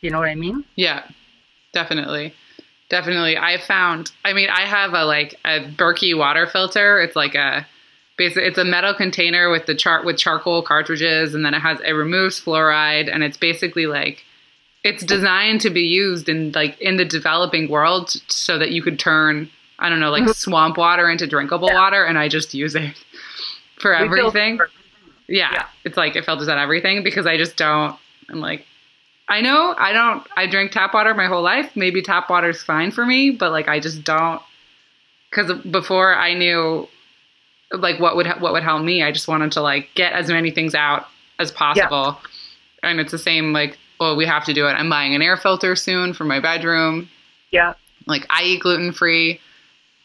You know what I mean? Yeah, definitely. Definitely. I found, I mean, I have a like a Berkey water filter. It's like a, basically, it's a metal container with the chart with charcoal cartridges, and then it has, it removes fluoride, and it's basically like, it's designed to be used in like in the developing world so that you could turn, I don't know, like mm-hmm. swamp water into drinkable Yeah. water, and I just use it for everything. Yeah, Yeah. it's like it filters out everything because I just don't. I'm like, I know I don't. I drink tap water my whole life. Maybe tap water's fine for me, but like I just don't. Because before I knew, like what would what would help me, I just wanted to like get as many things out as possible. And it's the same like, well, we have to do it. I'm buying an air filter soon for my bedroom. Yeah. Like I eat gluten free,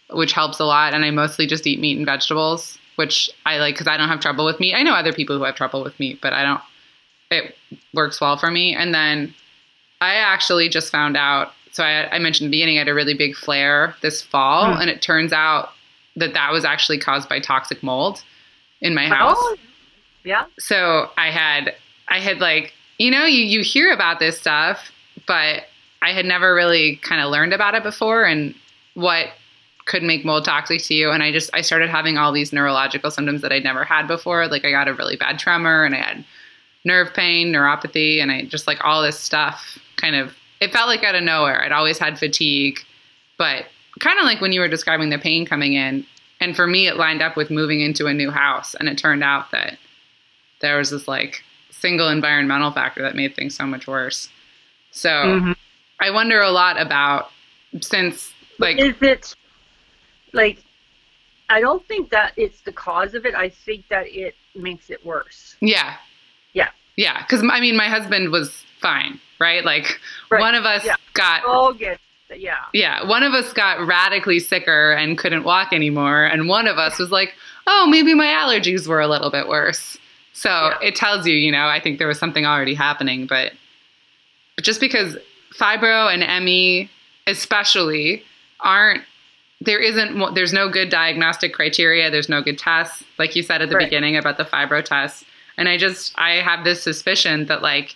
which helps a lot, and I mostly just eat meat and vegetables, which I like because I don't have trouble with meat. I know other people who have trouble with meat, but I don't. It works well for me. And then I actually just found out. So I, I mentioned in the beginning I had a really big flare this fall, Mm. and it turns out that that was actually caused by toxic mold in my house Oh, yeah. so I had I had like you know you you hear about this stuff, but I had never really kind of learned about it before, and what could make mold toxic to you and I just I started having all these neurological symptoms that I'd never had before. Like I got a really bad tremor and I had nerve pain, neuropathy, and I just like all this stuff kind of it felt like out of nowhere. I'd always had fatigue, but kind of like when you were describing the pain coming in. And for me, it lined up with moving into a new house. And it turned out that there was this like single environmental factor that made things so much worse. So Mhm. I wonder a lot about since like is it like I don't think that it's the cause of it. I think that it makes it worse. Yeah. Yeah. Because, I mean, my husband was fine, right? Like, Right. one of us Yeah. got, Oh, get yeah. yeah, one of us got radically sicker and couldn't walk anymore. And one of us was like, oh, maybe my allergies were a little bit worse. So Yeah. it tells you, you know, I think there was something already happening. But, but just because fibro and ME, especially, aren't there isn't there's no good diagnostic criteria there's no good tests like you said at the Right. beginning about the fibro test and i just i have this suspicion that like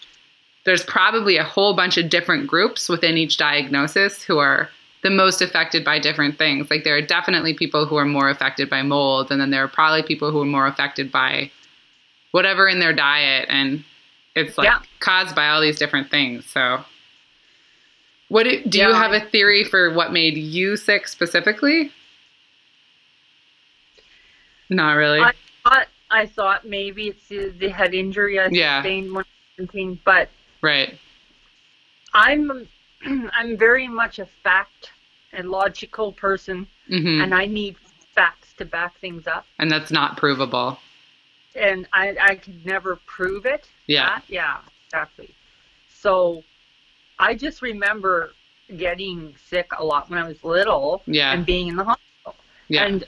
there's probably a whole bunch of different groups within each diagnosis who are the most affected by different things like there are definitely people who are more affected by mold and then there are probably people who are more affected by whatever in their diet and it's like Yeah. caused by all these different things so what do, do you have a theory for what made you sick specifically? Not really. I thought I thought maybe it's the, the head injury I Yeah. sustained when 17, but right. I'm I'm very much a fact and logical person, hmm And, and I need facts to back things up. And that's not provable. And I I could never prove it. Yeah. That- yeah, exactly. So I just remember getting sick a lot when I was little Yeah. and being in the hospital. Yeah. And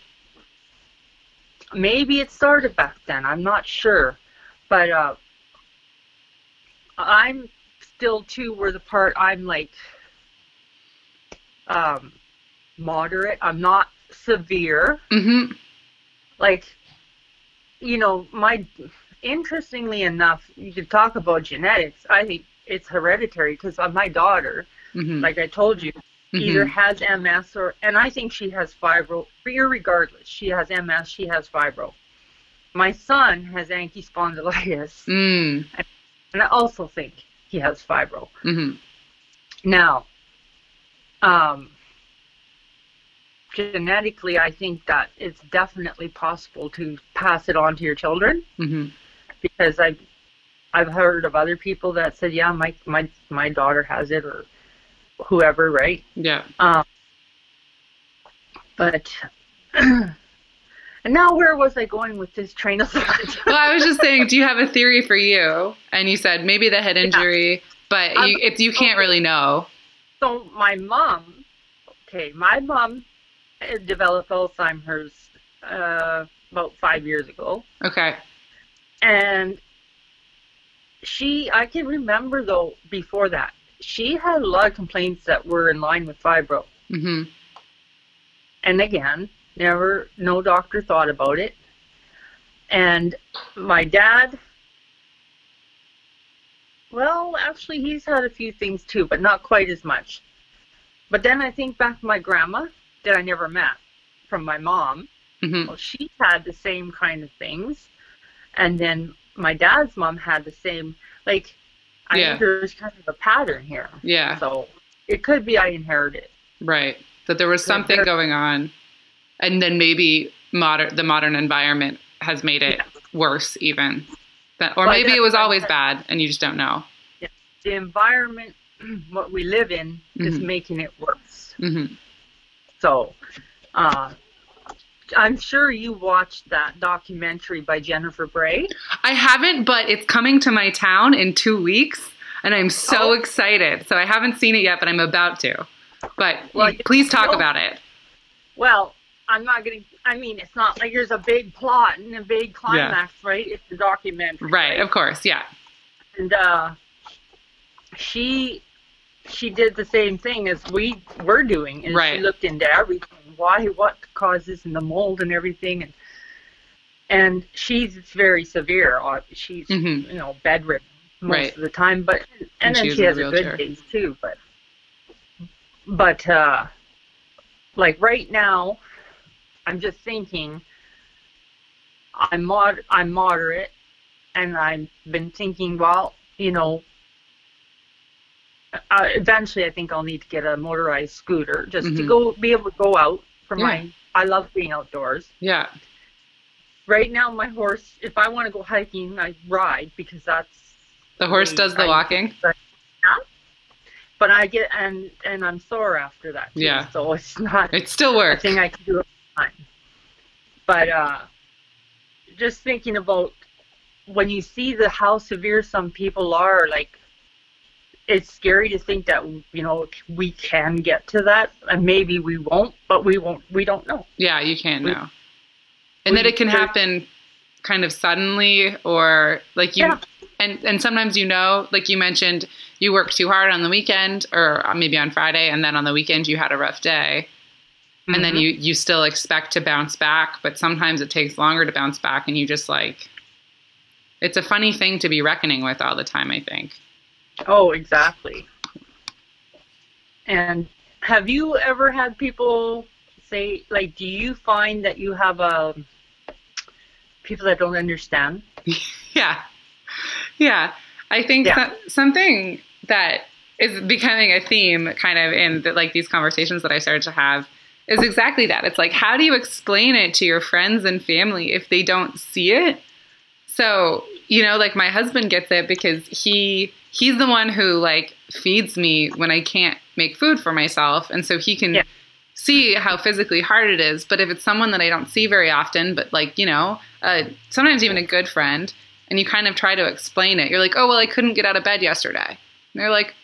maybe it started back then. I'm not sure. But uh, I'm still too where the part I'm like um, moderate. I'm not severe. hmm Like, you know, my interestingly enough, you could talk about genetics. I think it's hereditary because of my daughter, hmm like I told you, either has MS or, and I think she has fibro. Regardless, she has MS, she has fibro. My son has ankle spondylitis, Mm. and I also think he has fibro. hmm Now, um, genetically, I think that it's definitely possible to pass it on to your children hmm because I've I've heard of other people that said, yeah, my my my daughter has it or whoever, right? Yeah. Um, but and now where was I going with this train of thought? Well, I was just saying, do you have a theory for you? And you said maybe the head injury, but Um, you, if you can't really know. so my mom, okay, my mom developed Alzheimer's uh, about five years ago, Okay. and she, I can remember though before that, she had a lot of complaints that were in line with fibro. hmm and again, never, no doctor thought about it. And my dad, well, actually, he's had a few things too, but not quite as much. But then I think back to my grandma that I never met from my mom. hmm Well, she had the same kind of things. And then my dad's mom had the same, like, I Yeah. think there's kind of a pattern here. Yeah. So it could be I inherited. Right. That there was something going on, and then maybe modern the modern environment has made it Yeah. worse, even. That, or Well, maybe it was always bad, and you just don't know. the environment what we live in is Mhm. making it worse hmm so uh, i'm sure you watched that documentary by Jennifer Brea I haven't, but it's coming to my town in two weeks, and I'm so Oh. excited. So I haven't seen it yet, but I'm about to. But Well, please talk about it. well i'm not gonna i mean it's not like there's a big plot and a big climax right it's a documentary Right, of course, yeah. and uh, she she did the same thing as we were doing and Right. she looked into everything why what causes and the mold and everything and and she's very severe uh, she's Mhm. you know bedridden most Right. of the time but and, And then she she a has her good days too but but uh like right now, I'm just thinking. I'm mod I'm moderate, and I've been thinking, well, you know, uh, eventually I think I'll need to get a motorized scooter just to Mhm. go be able to go out for Yeah. my. I love being outdoors. Yeah. Right now, my horse. If I want to go hiking, I ride because that's The horse way does the I- walking. But I get and and I'm sore after that. Too, Yeah. So it's not It still works. thing I can do the time. But uh, just thinking about when you see the how severe some people are, like it's scary to think that you know we can get to that, and maybe we won't, but we won't. We don't know. Yeah, you can't We- know. And that it can happen kind of suddenly or like you Yeah. and and sometimes you know like you mentioned you work too hard on the weekend or maybe on Friday and then on the weekend you had a rough day and then Mhm. you you still expect to bounce back but sometimes it takes longer to bounce back and you just like it's a funny thing to be reckoning with all the time I think. Oh, exactly. And have you ever had people say, like, do you find that you have a people that don't understand? Yeah. Yeah. I think Yeah. that something that is becoming a theme kind of in the, like these conversations that I started to have is exactly that. It's like how do you explain it to your friends and family if they don't see it? So, you know, like my husband gets it because he he's the one who like feeds me when I can't make food for myself and so he can Yeah. see how physically hard it is. But if it's someone that I don't see very often, but like, you know, uh, sometimes even a good friend, and you kind of try to explain it, you're like, oh, well, I couldn't get out of bed yesterday. And they're like,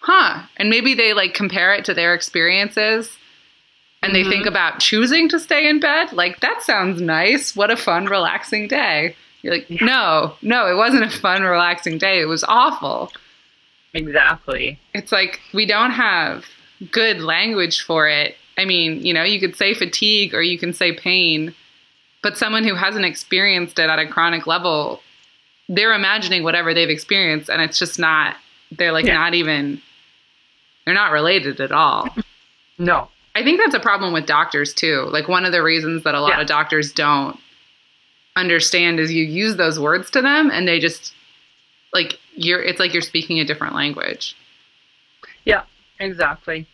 huh. And maybe they like compare it to their experiences and they Mhm. think about choosing to stay in bed. Like, that sounds nice. What a fun, relaxing day. You're like, no, no, it wasn't a fun, relaxing day. It was awful Exactly. it's like we don't have good language for it. I mean, you know, you could say fatigue or you can say pain, but someone who hasn't experienced it at a chronic level, they're imagining whatever they've experienced and it's just not they're like Yeah. not even they're not related at all. No. I think that's a problem with doctors too. Like one of the reasons that a lot Yeah. of doctors don't understand is you use those words to them and they just like you're it's like you're speaking a different language. Yeah. Exactly.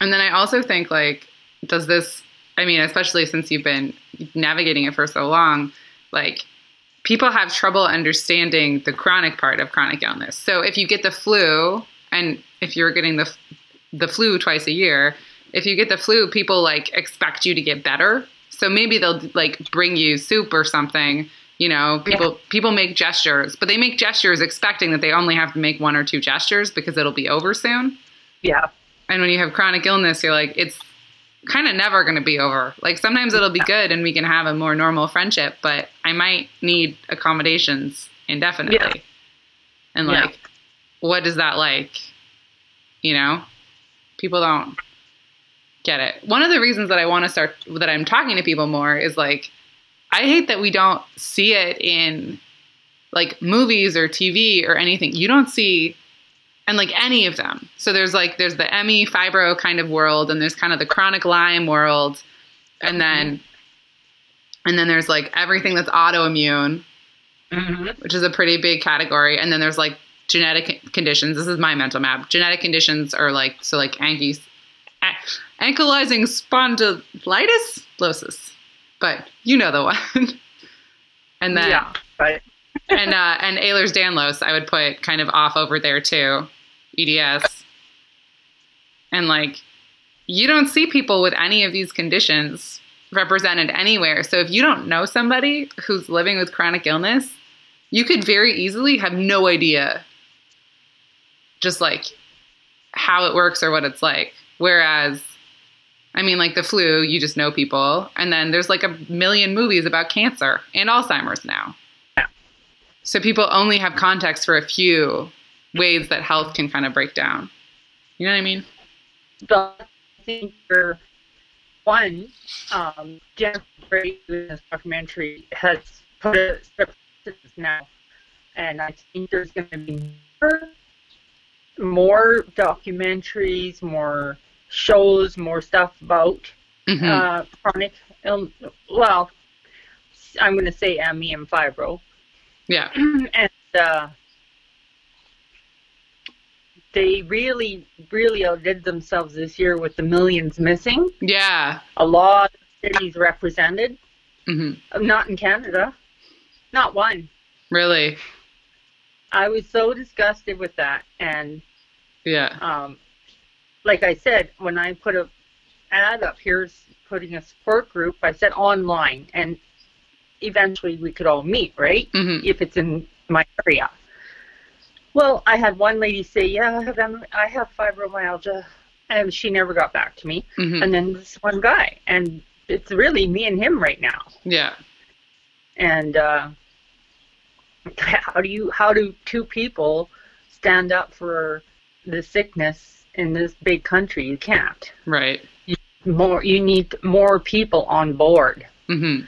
And then I also think like, does this? I mean, especially since you've been navigating it for so long, like people have trouble understanding the chronic part of chronic illness. So if you get the flu, and if you're getting the the flu twice a year, if you get the flu, people like expect you to get better. So maybe they'll like bring you soup or something. You know, people people make gestures, but they make gestures expecting that they only have to make one or two gestures because it'll be over soon. Yeah. And when you have chronic illness, you're like, it's kind of never going to be over. Like sometimes it'll be good and we can have a more normal friendship, but I might need accommodations indefinitely. Yeah. And Yeah. like, what is that like? You know, people don't get it. One of the reasons that I want to start, that I'm talking to people more is like, I hate that we don't see it in like movies or TV or anything. You don't see and like any of them. So there's like there's the ME fibro kind of world, and there's kind of the chronic Lyme world, and then and then there's like everything that's autoimmune, hmm which is a pretty big category, and then there's like genetic conditions. This is my mental map. Genetic conditions are like so like anky, a- ankylosing spondylitis, losis, but you know the one. and then yeah. But and uh, and Ehlers Danlos, I would put kind of off over there too, EDS, and like you don't see people with any of these conditions represented anywhere. So if you don't know somebody who's living with chronic illness, you could very easily have no idea, just like how it works or what it's like. Whereas, I mean, like the flu, you just know people, and then there's like a million movies about cancer and Alzheimer's now. So people only have context for a few ways that health can kind of break down. You know what I mean? the I think for one, um, Jennifer Brady this documentary has put a emphasis now, and I think there's going to be more, more documentaries, more shows, more stuff about Mhm. uh, chronic ill. Well, I'm going to say ME and fibro, yeah. and uh, they really, really outdid themselves this year with the millions missing. Yeah. A lot of cities represented, Mm-hmm. not in Canada, not one. Really. I was so disgusted with that, and Yeah. um, like I said, when I put a ad up here's putting a support group, I said online, and eventually we could all meet, right? hmm If it's in my area. Well, I had one lady say, "Yeah, I have I have fibromyalgia," and she never got back to me. hmm And then this one guy, and it's really me and him right now. Yeah. And uh, how do you how do two people stand up for the sickness in this big country? You can't. Right. More you need more people on board. hmm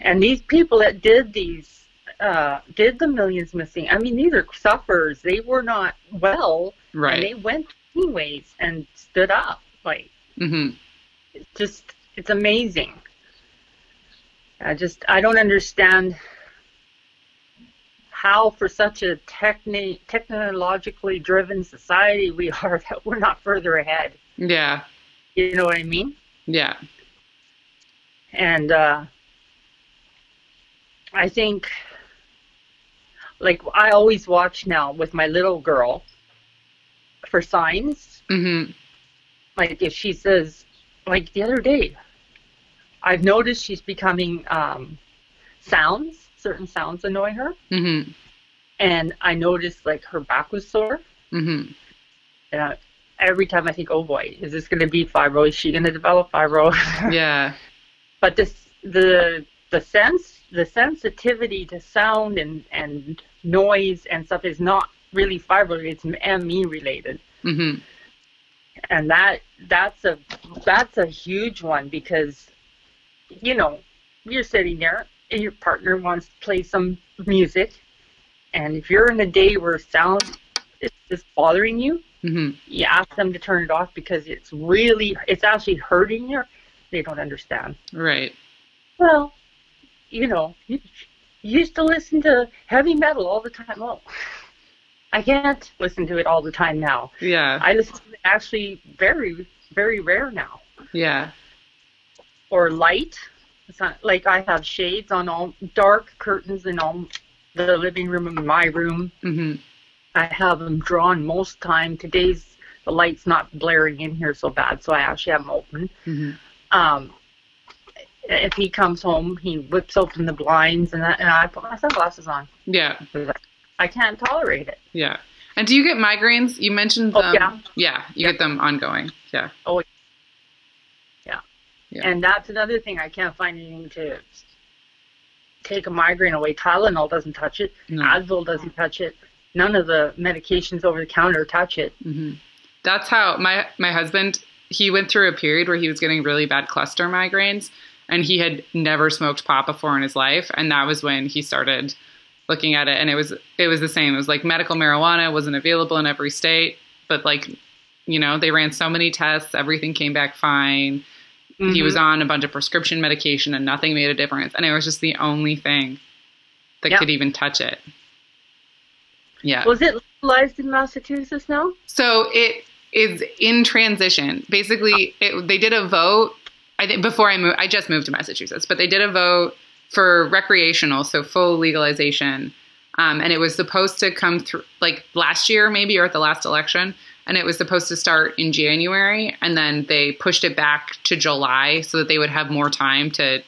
And these people that did these uh, did the millions missing. I mean, these are sufferers. They were not well, and Right. they went anyways and stood up. Like mm-hmm. it's just it's amazing. I just I don't understand how for such a techni- technologically driven society we are that we're not further ahead. Yeah. You know what I mean? Yeah. And uh, I think, like I always watch now with my little girl for signs. hmm Like if she says, like the other day, I've noticed she's becoming um, sounds. Certain sounds annoy her, hmm and I noticed like her back was sore. hmm And I, every time I think, oh boy, is this going to be fibro? Is she going to develop fibro? Yeah. but this the the sense the sensitivity to sound and and noise and stuff is not really fibro it's ME related hmm and that that's a that's a huge one because you know you're sitting there your partner wants to play some music and if you're in a day where sound is just bothering you hmm you ask them to turn it off because it's really it's actually hurting you they don't understand Right. well, you know, you used to listen to heavy metal all the time. Well, I can't listen to it all the time now. Yeah. I listen to it actually very, very rare now. Yeah. Or light. Like I have shades on all dark curtains in all the living room and my room. hmm I have them drawn most time. Today's the light's not blaring in here so bad, so I actually have them open. hmm um, if he comes home, he whips open the blinds, and, I, and I put my sunglasses on. Yeah. I can't tolerate it. Yeah. And do you get migraines? You mentioned Oh, them. yeah. Yeah. You get them ongoing. Yeah. Yeah. And that's another thing. I can't find anything to take a migraine away. Tylenol doesn't touch it. No. Advil doesn't touch it. None of the medications over the counter touch it. hmm That's how my my husband he went through a period where he was getting really bad cluster migraines, and he had never smoked pot before in his life, and that was when he started looking at it, and it was it was the same. It was like medical marijuana wasn't available in every state, but like you know they ran so many tests, everything came back fine. He was Mhm. on a bunch of prescription medication, and nothing made a difference, and it was just the only thing that Yeah. could even touch it. Yeah. Was it legalized in Massachusetts now? So it is in transition. Basically, it, they did a vote. I think before I moved, I just moved to Massachusetts, but they did a vote for recreational, so full legalization, um, and it was supposed to come through like last year, maybe or at the last election, and it was supposed to start in January, and then they pushed it back to July so that they would have more time to,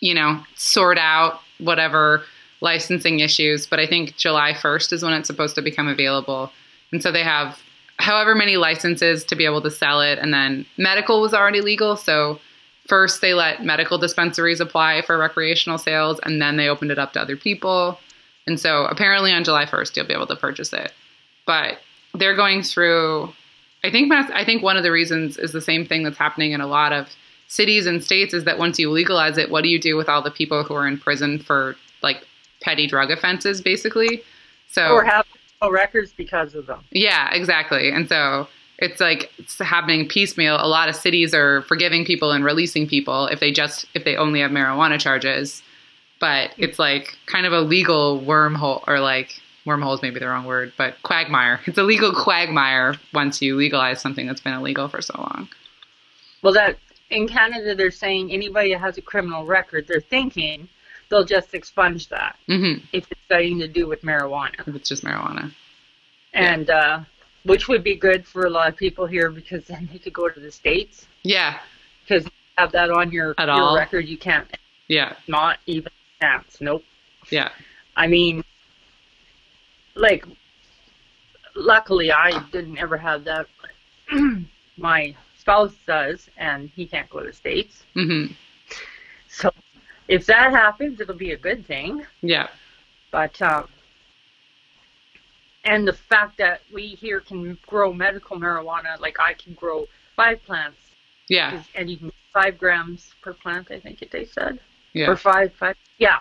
you know, sort out whatever licensing issues. But I think July 1st is when it's supposed to become available. And so they have however many licenses to be able to sell it. And then medical was already legal. So first they let medical dispensaries apply for recreational sales, and then they opened it up to other people. And so apparently on July 1st, you'll be able to purchase it. But they're going through, I think, Mass- I think one of the reasons is the same thing that's happening in a lot of cities and states is that once you legalize it, what do you do with all the people who are in prison for like petty drug offenses, basically? So Or have no records because of them? yeah, exactly. And so it's like it's happening piecemeal. A lot of cities are forgiving people and releasing people if they just if they only have marijuana charges. But it's like kind of a legal wormhole or like wormhole is maybe the wrong word, but quagmire. It's a legal quagmire once you legalize something that's been illegal for so long. Well, that in Canada, they're saying anybody that has a criminal record, they're thinking they'll just expunge that hmm if it's anything to do with marijuana, If it's just marijuana. and uh, which would be good for a lot of people here because then they could go to the states Yeah. because you have that on your, At your all? record. You can't Yeah. not even chance. Nope. Yeah. I mean, like, luckily I didn't ever have that. My spouse does, and he can't go to the States. hmm So if that happens, it'll be a good thing. Yeah. But, um, and the fact that we here can grow medical marijuana, like I can grow five plants, Yeah. and you can five grams per plant, I think it they said. Yeah. or five, five, yeah.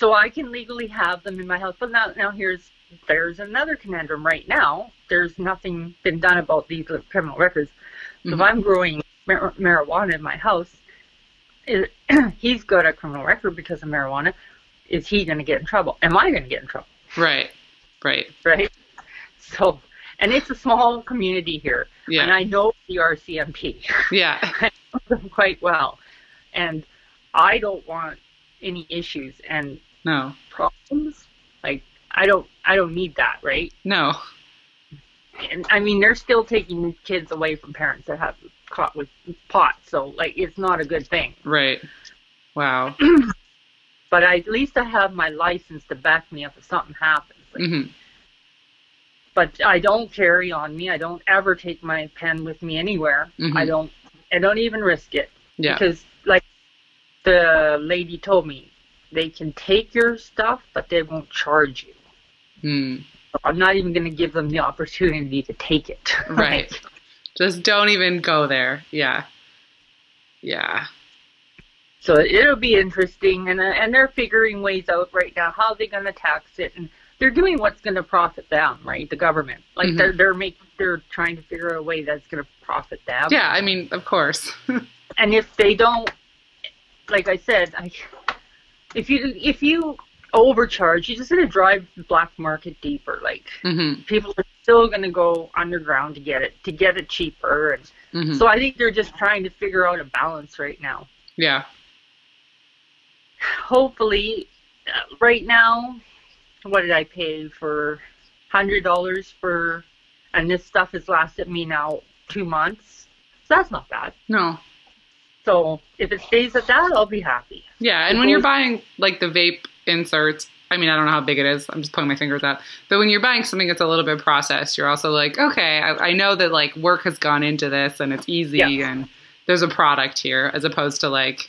So I can legally have them in my house. But now, now here's there's another conundrum right now. There's nothing been done about these criminal records. So if Mhm. I'm growing mar- marijuana in my house, it, he's got a criminal record because of marijuana. Is he going to get in trouble? Am I going to get in trouble? Right. Right. Right. So, and it's a small community here, and I know the RCMP. Yeah. them quite well. And I don't want any issues and No. problems. Like I don't I don't need that, right? No. And I mean they're still taking kids away from parents that have caught with pot, so like it's not a good thing. Right. Wow. But I, at least I have my license to back me up if something happens. Like, hmm But I don't carry on me. I don't ever take my pen with me anywhere. Mhm. I don't I don't even risk it. Yeah. Because like the lady told me, they can take your stuff, but they won't charge you. Hmm. So I'm not even going to give them the opportunity to take it. Right. Just don't even go there. Yeah. Yeah. so it'll be interesting, and uh, and they're figuring ways out right now how they're going to tax it, and they're doing what's going to profit them, right? The government, like Mhm. they're they're making they're trying to figure out a way that's going to profit them. Yeah. I mean, of course. and if they don't like i said I, if you if you overcharge you're just going to drive the black market deeper like hmm people are still going to go underground to get it to get it cheaper and hmm so i think they're just trying to figure out a balance right now. Yeah. hopefully uh, right now what did i pay for? Hundred dollars for and this stuff has lasted me now two months. So that's not bad. No. So if it stays at that i'll be happy Yeah, and when you're buying like the vape inserts, I mean, I don't know how big it is. I'm just pulling my fingers out. But when you're buying something that's a little bit processed, you're also like, okay, I, I know that like work has gone into this and it's easy Yeah. and there's a product here, as opposed to like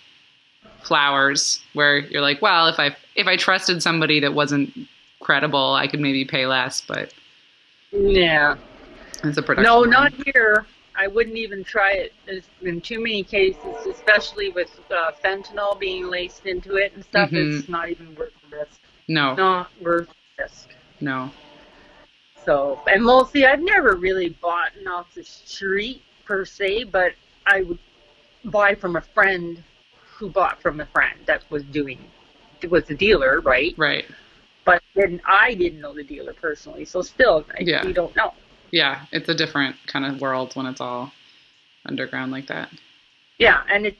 flowers where you're like, well, if I if I trusted somebody that wasn't credible, I could maybe pay less, but yeah it's a production. No, line. not here. I wouldn't even try it. There's been too many cases, especially with uh, fentanyl being laced into it and stuff. Mhm. It's not even worth the risk. no, Not worth the risk. no. So, and mostly, I've never really bought off the street per se, but I would buy from a friend who bought from a friend that was doing was the dealer, right? Right. But then I didn't know the dealer personally, so still, I, Yeah. we don't know. Yeah, it's a different kind of world when it's all underground like that. Yeah, and it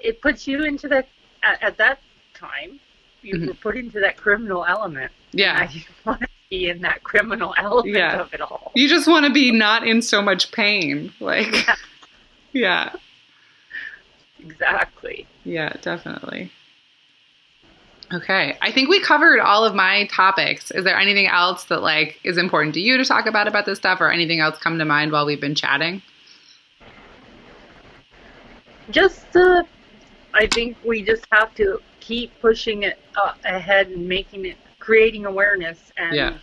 it puts you into that at, at that time you Mhm. were put into that criminal element. Yeah. just want to be in that criminal element Yeah. of it all. You just want to be not in so much pain. Like, yeah, Exactly. yeah, definitely. Okay, I think we covered all of my topics. Is there anything else that like is important to you to talk about about this stuff, or anything else come to mind while we've been chatting? Just uh, I think we just have to keep pushing it uh, ahead and making it creating awareness and Yeah.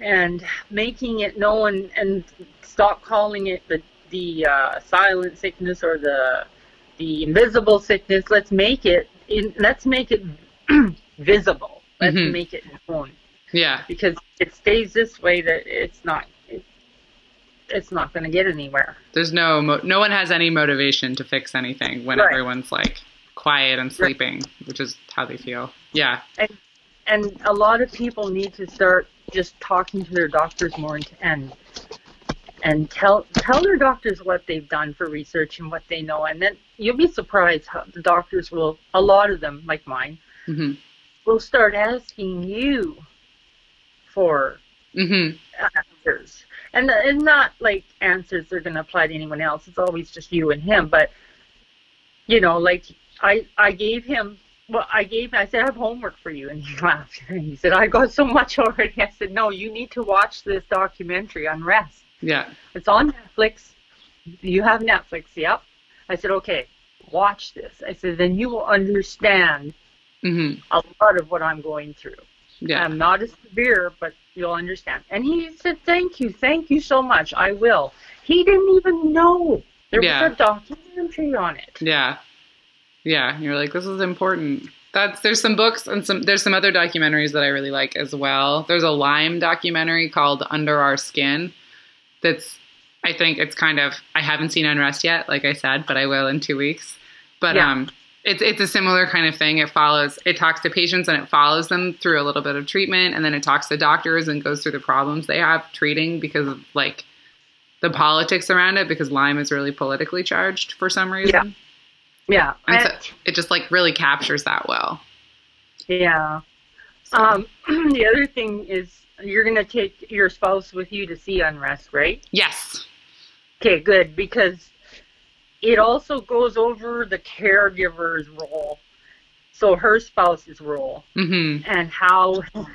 and making it known and stop calling it the the uh, silent sickness or the the invisible sickness. Let's make it in, let's make it visible. Let's Mhm. make it known Yeah, because it stays this way that it's not. It, it's not going to get anywhere. There's no mo- no one has any motivation to fix anything when Right. everyone's like quiet and sleeping, which is how they feel. Yeah. And and a lot of people need to start just talking to their doctors more and and tell tell their doctors what they've done for research and what they know, and then you'll be surprised how the doctors will. A lot of them, like mine, Mhm. will start asking you for Mhm. answers. And, and not like answers they're going to apply to anyone else. It's always just you and him. But, you know, like I, I gave him, well, I gave, I said, I have homework for you. And he laughed. And he said, I got so much already. I said, no, you need to watch this documentary Unrest. Yeah. It's on Netflix. You have Netflix, yep. I said, okay, watch this. I said, then you will understand Mhm. a lot of what I'm going through. Yeah. I'm not as severe, but you'll understand. And he said, Thank you, thank you so much. I will. He didn't even know there Yeah. was a documentary on it. Yeah. Yeah. You're like, this is important. That's there's some books and some there's some other documentaries that I really like as well. There's a Lyme documentary called Under Our Skin that's I think it's kind of I haven't seen Unrest yet, like I said, but I will in two weeks. But Yeah. um it's it's a similar kind of thing. It follows it talks to patients and it follows them through a little bit of treatment and then it talks to doctors and goes through the problems they have treating because of like the politics around it because Lyme is really politically charged for some reason. Yeah. And I- so it just like really captures that well. yeah. Um, the other thing is you're going to take your spouse with you to see Unrest, right? Yes. Okay, good. Because it also goes over the caregiver's role. So her spouse's role. hmm and how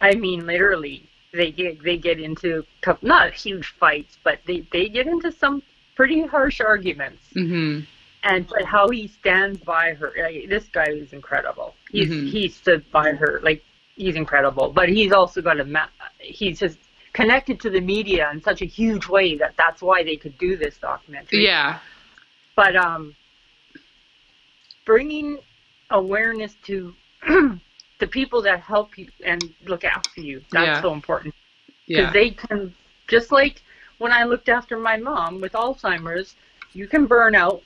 I mean literally they get they get into tough, not huge fights but they they get into some pretty harsh arguments hmm and but how he stands by her like, this guy is incredible he's Mhm. he stood by her like he's incredible but he's also got a ma- he's just connected to the media in such a huge way that that's why they could do this documentary Yeah. but um, bringing awareness to the people that help you and look after you that's Yeah. so important because Yeah. they can just like when i looked after my mom with alzheimer's you can burn out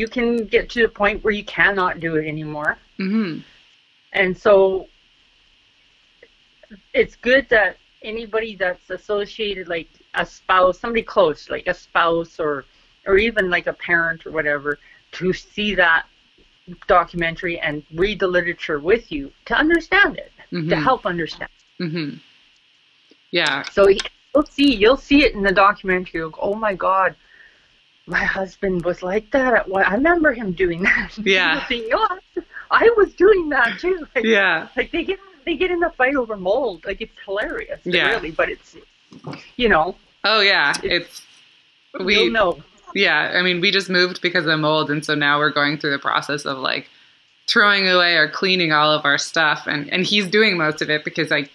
you can get to the point where you cannot do it anymore hmm and so it's good that anybody that's associated, like a spouse, somebody close, like a spouse or or even like a parent or whatever, to see that documentary and read the literature with you to understand it, to Mhm. help understand. hmm Yeah. So you'll see, you'll see it in the documentary. You'll go, oh my God, my husband was like that. At one, I remember him doing that. Yeah. You'll I was doing that too. Like, Yeah. like they get they get in the fight over mold. Like it's hilarious, Yeah. really. But it's you know Oh yeah. It's we you'll know. yeah. I mean, we just moved because of mold, and so now we're going through the process of like throwing away or cleaning all of our stuff, and and he's doing most of it because like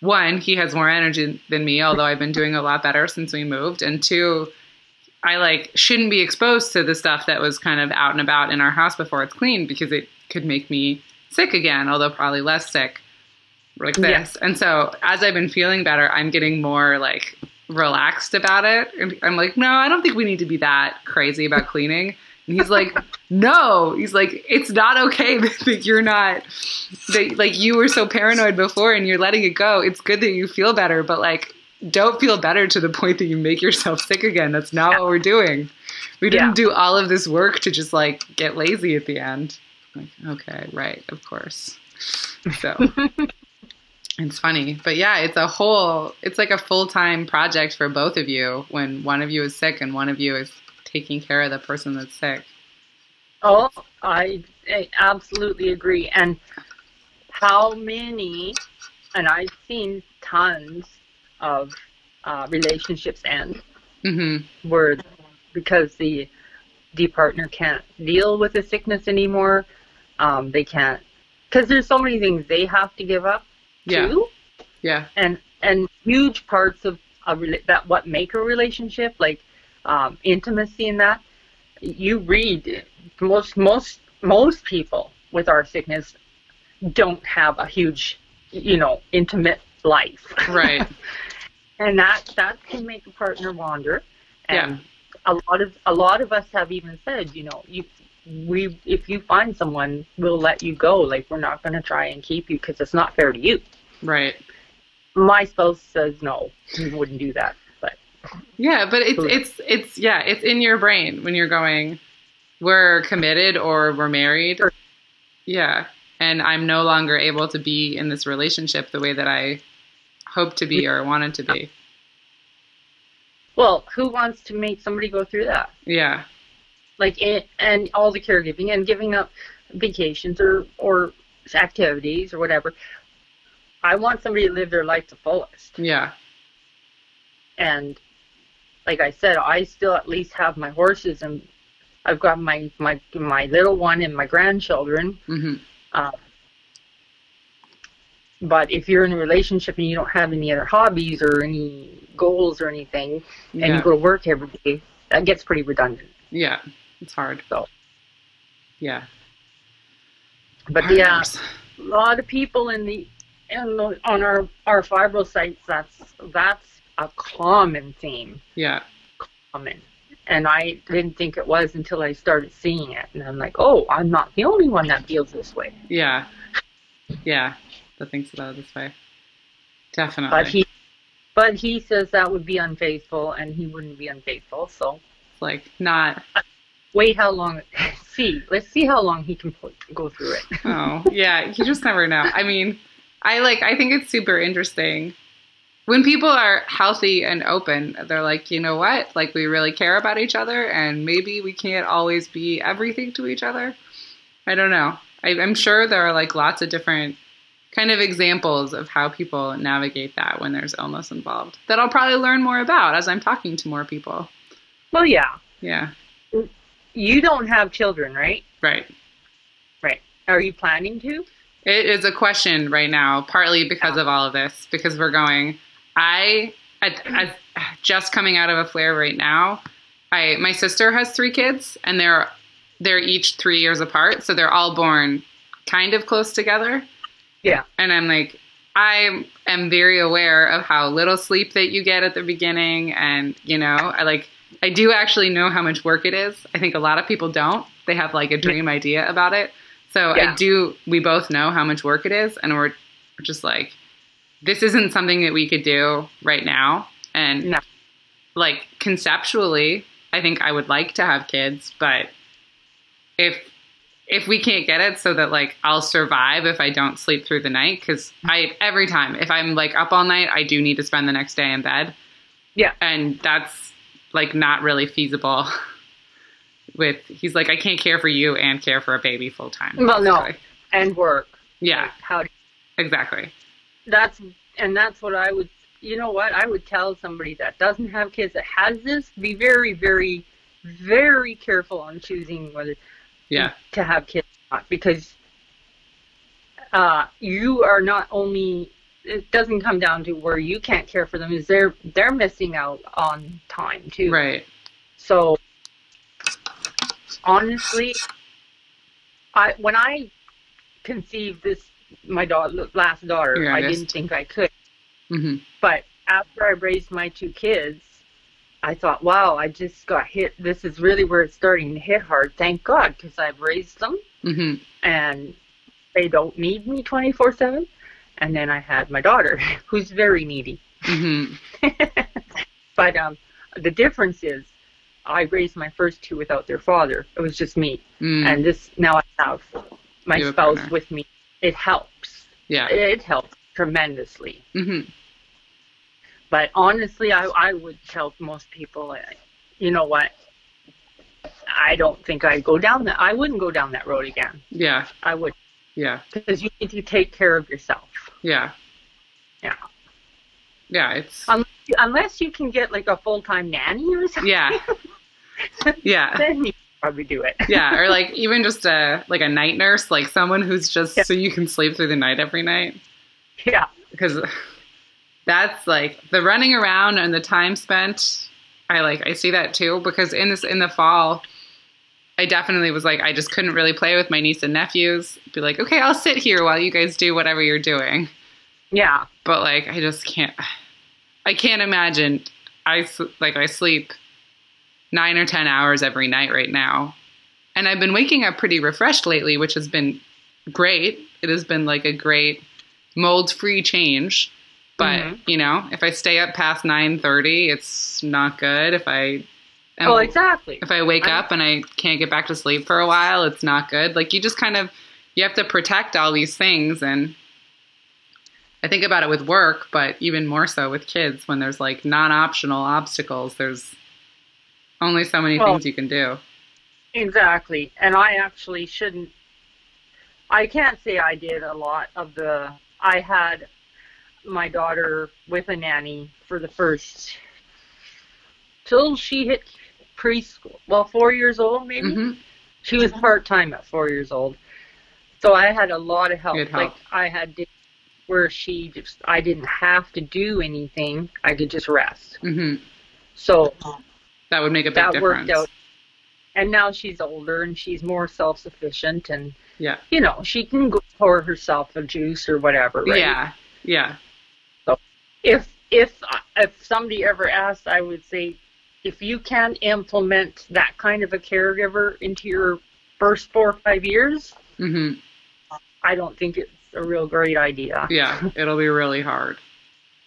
one, he has more energy than me, although I've been doing a lot better since we moved, and two. I like shouldn't be exposed to the stuff that was kind of out and about in our house before it's cleaned because it could make me sick again, although probably less sick like this. Yes. And so as I've been feeling better, I'm getting more like relaxed about it. And I'm like, no, I don't think we need to be that crazy about cleaning. And he's like, no. He's like, it's not okay that you're not that like you were so paranoid before and you're letting it go. It's good that you feel better, but like don't feel better to the point that you make yourself sick again. That's not what we're doing. We didn't Yeah. do all of this work to just like get lazy at the end. Like, okay, right, of course. So it's funny. But yeah, it's a whole it's like a full-time project for both of you when one of you is sick and one of you is taking care of the person that's sick. Oh, I, I absolutely agree. And how many? And I've seen tons of uh, relationships end Mhm. where because the the partner can't deal with the sickness anymore. Um, they can't because there's so many things they have to give up Yeah. too, Yeah. and and huge parts of a rela- that what make a relationship like um, intimacy and that you read most most most people with our sickness don't have a huge you know intimate life Right. and that that can make a partner wander. And Yeah. a lot of a lot of us have even said, you know, you we if you find someone, we'll let you go. Like we're not going to try and keep you because it's not fair to you. Right. My spouse says no, he wouldn't do that. But Yeah, but it's it's it's yeah, it's in your brain when you're going we're committed or we're married. Sure. Yeah. And I'm no longer able to be in this relationship the way that I hoped to be or wanted to be. well, who wants to make somebody go through that? Yeah. Like and, and all the caregiving and giving up vacations or or activities or whatever. I want somebody to live their life to fullest. Yeah. and like I said, I still at least have my horses, and I've got my my my little one and my grandchildren. Mhm. Uh, but if you're in a relationship and you don't have any other hobbies or any goals or anything, and Yeah. you go to work every day, that gets pretty redundant. Yeah. It's hard. So. Yeah. But yeah, uh, a lot of people in the in the, on our our fibro sites, that's that's a common theme. Yeah. common. And I didn't think it was until I started seeing it. And I'm like, oh, I'm not the only one that feels this way. Yeah. Yeah. That thinks about it this way. Definitely. But he but he says that would be unfaithful and he wouldn't be unfaithful. So It's like not wait how long see. Let's see how long he can go through it. Oh, yeah, you just never know. I mean, I like I think it's super interesting when people are healthy and open. They're like, you know what? Like we really care about each other, and maybe we can't always be everything to each other. I don't know. I, I'm sure there are like lots of different kind of examples of how people navigate that when there's illness involved that I'll probably learn more about as I'm talking to more people. Well, yeah. Yeah, You don't have children, right? right. Right. Are you planning to? It is a question right now, partly because of all of this, because we're going. I, I, I just coming out of a flare right now. I my sister has three kids, and they're they're each three years apart, so they're all born kind of close together. Yeah. And I'm like, I am very aware of how little sleep that you get at the beginning, and you know, I like I do actually know how much work it is. I think a lot of people don't. They have like a dream idea about it. So Yeah. I do. We both know how much work it is, and we're, just like, this isn't something that we could do right now. And No. like conceptually, I think I would like to have kids, but if if we can't get it so that like I'll survive if I don't sleep through the night because I every time if I'm like up all night I do need to spend the next day in bed Yeah. and that's like not really feasible with he's like I can't care for you and care for a baby full time Well, no. basically. And work. yeah How exactly that's and that's what I would you know what I would tell somebody that doesn't have kids that has this be very very very careful on choosing whether yeah to have kids or not because uh, you are not only it doesn't come down to where you can't care for them is they're they're missing out on time too right so honestly, I when I conceived this my daughter last daughter, I didn't think I could. hmm But after I raised my two kids, I thought, wow, I just got hit. This is really where it's starting to hit hard. Thank God, because I've raised them hmm and they don't need me 24 7. And then I had my daughter, who's very needy. hmm but um, the difference is, I raised my first two without their father. It was just me. mm and this now I have my You have a spouse with me. It helps. yeah It helps tremendously. hmm But honestly, I I would tell most people, uh, you know what? I don't think I'd go down that. I wouldn't go down that road again. yeah I would yeah because you need to take care of yourself. Yeah Yeah. yeah it's Unless, unless you can get like a full time nanny or something. yeah yeah Then you probably do it. yeah or like even just a like a night nurse like someone who's just Yeah. so you can sleep through the night every night yeah. because that's like the running around and the time spent i like i see that too because in this in the fall i definitely was like i just couldn't really play with my niece and nephews be like okay i'll sit here while you guys do whatever you're doing Yeah. but like i just can't I can't imagine. I like I sleep nine or ten hours every night right now, and I've been waking up pretty refreshed lately, which has been great. It has been like a great mold-free change. But Mhm. you know, if I stay up past nine thirty, it's not good. If I am, Oh, exactly. if I wake I'm- up and I can't get back to sleep for a while, it's not good. Like you just kind of you have to protect all these things and I think about it with work, but even more so with kids when there's like non-optional obstacles, there's only so many Well- things you can do. Exactly. And I actually shouldn't I can't say I did a lot of the I had my daughter with a nanny for the first till she hit preschool. Well, 4 years old maybe. Mhm. She was part-time at 4 years old. So I had a lot of help. Help. Like I had days where she just I didn't have to do anything. I could just rest. Mm-hmm. So That would make a big that difference. worked out. And now she's older and she's more self sufficient and Yeah. you know, she can go pour herself a juice or whatever, right? Yeah. Yeah. If if if somebody ever asked, I would say if you can implement that kind of a caregiver into your first four or five years, Mhm. I don't think it's a real great idea. Yeah, it'll be really hard.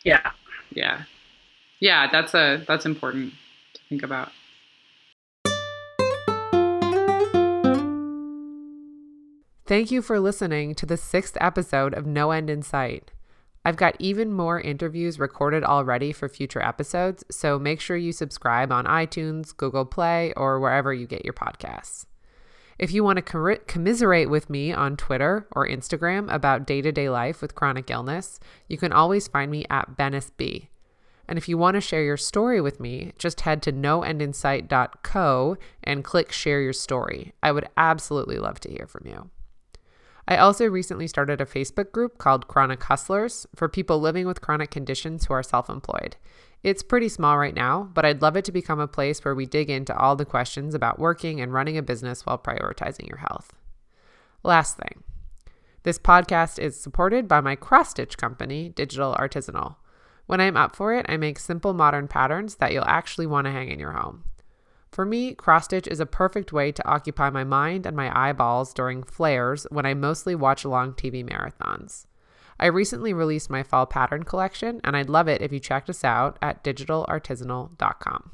Yeah. Yeah. Yeah, that's a that's important to think about. Thank you for listening to the sixth episode of No End in Sight. I've got even more interviews recorded already for future episodes, so make sure you subscribe on iTunes, Google Play, or wherever you get your podcasts. If you want to commi- commiserate with me on Twitter or Instagram about day to day life with chronic illness, you can always find me at BennisB. And if you want to share your story with me, just head to noendinsight.co and click share your story. I would absolutely love to hear from you. I also recently started a Facebook group called Chronic Hustlers for people living with chronic conditions who are self employed. It's pretty small right now, but I'd love it to become a place where we dig into all the questions about working and running a business while prioritizing your health. Last thing this podcast is supported by my cross stitch company, Digital Artisanal. When I'm up for it, I make simple modern patterns that you'll actually want to hang in your home. For me, cross stitch is a perfect way to occupy my mind and my eyeballs during flares when I mostly watch long TV marathons. I recently released my fall pattern collection, and I'd love it if you checked us out at digitalartisanal.com.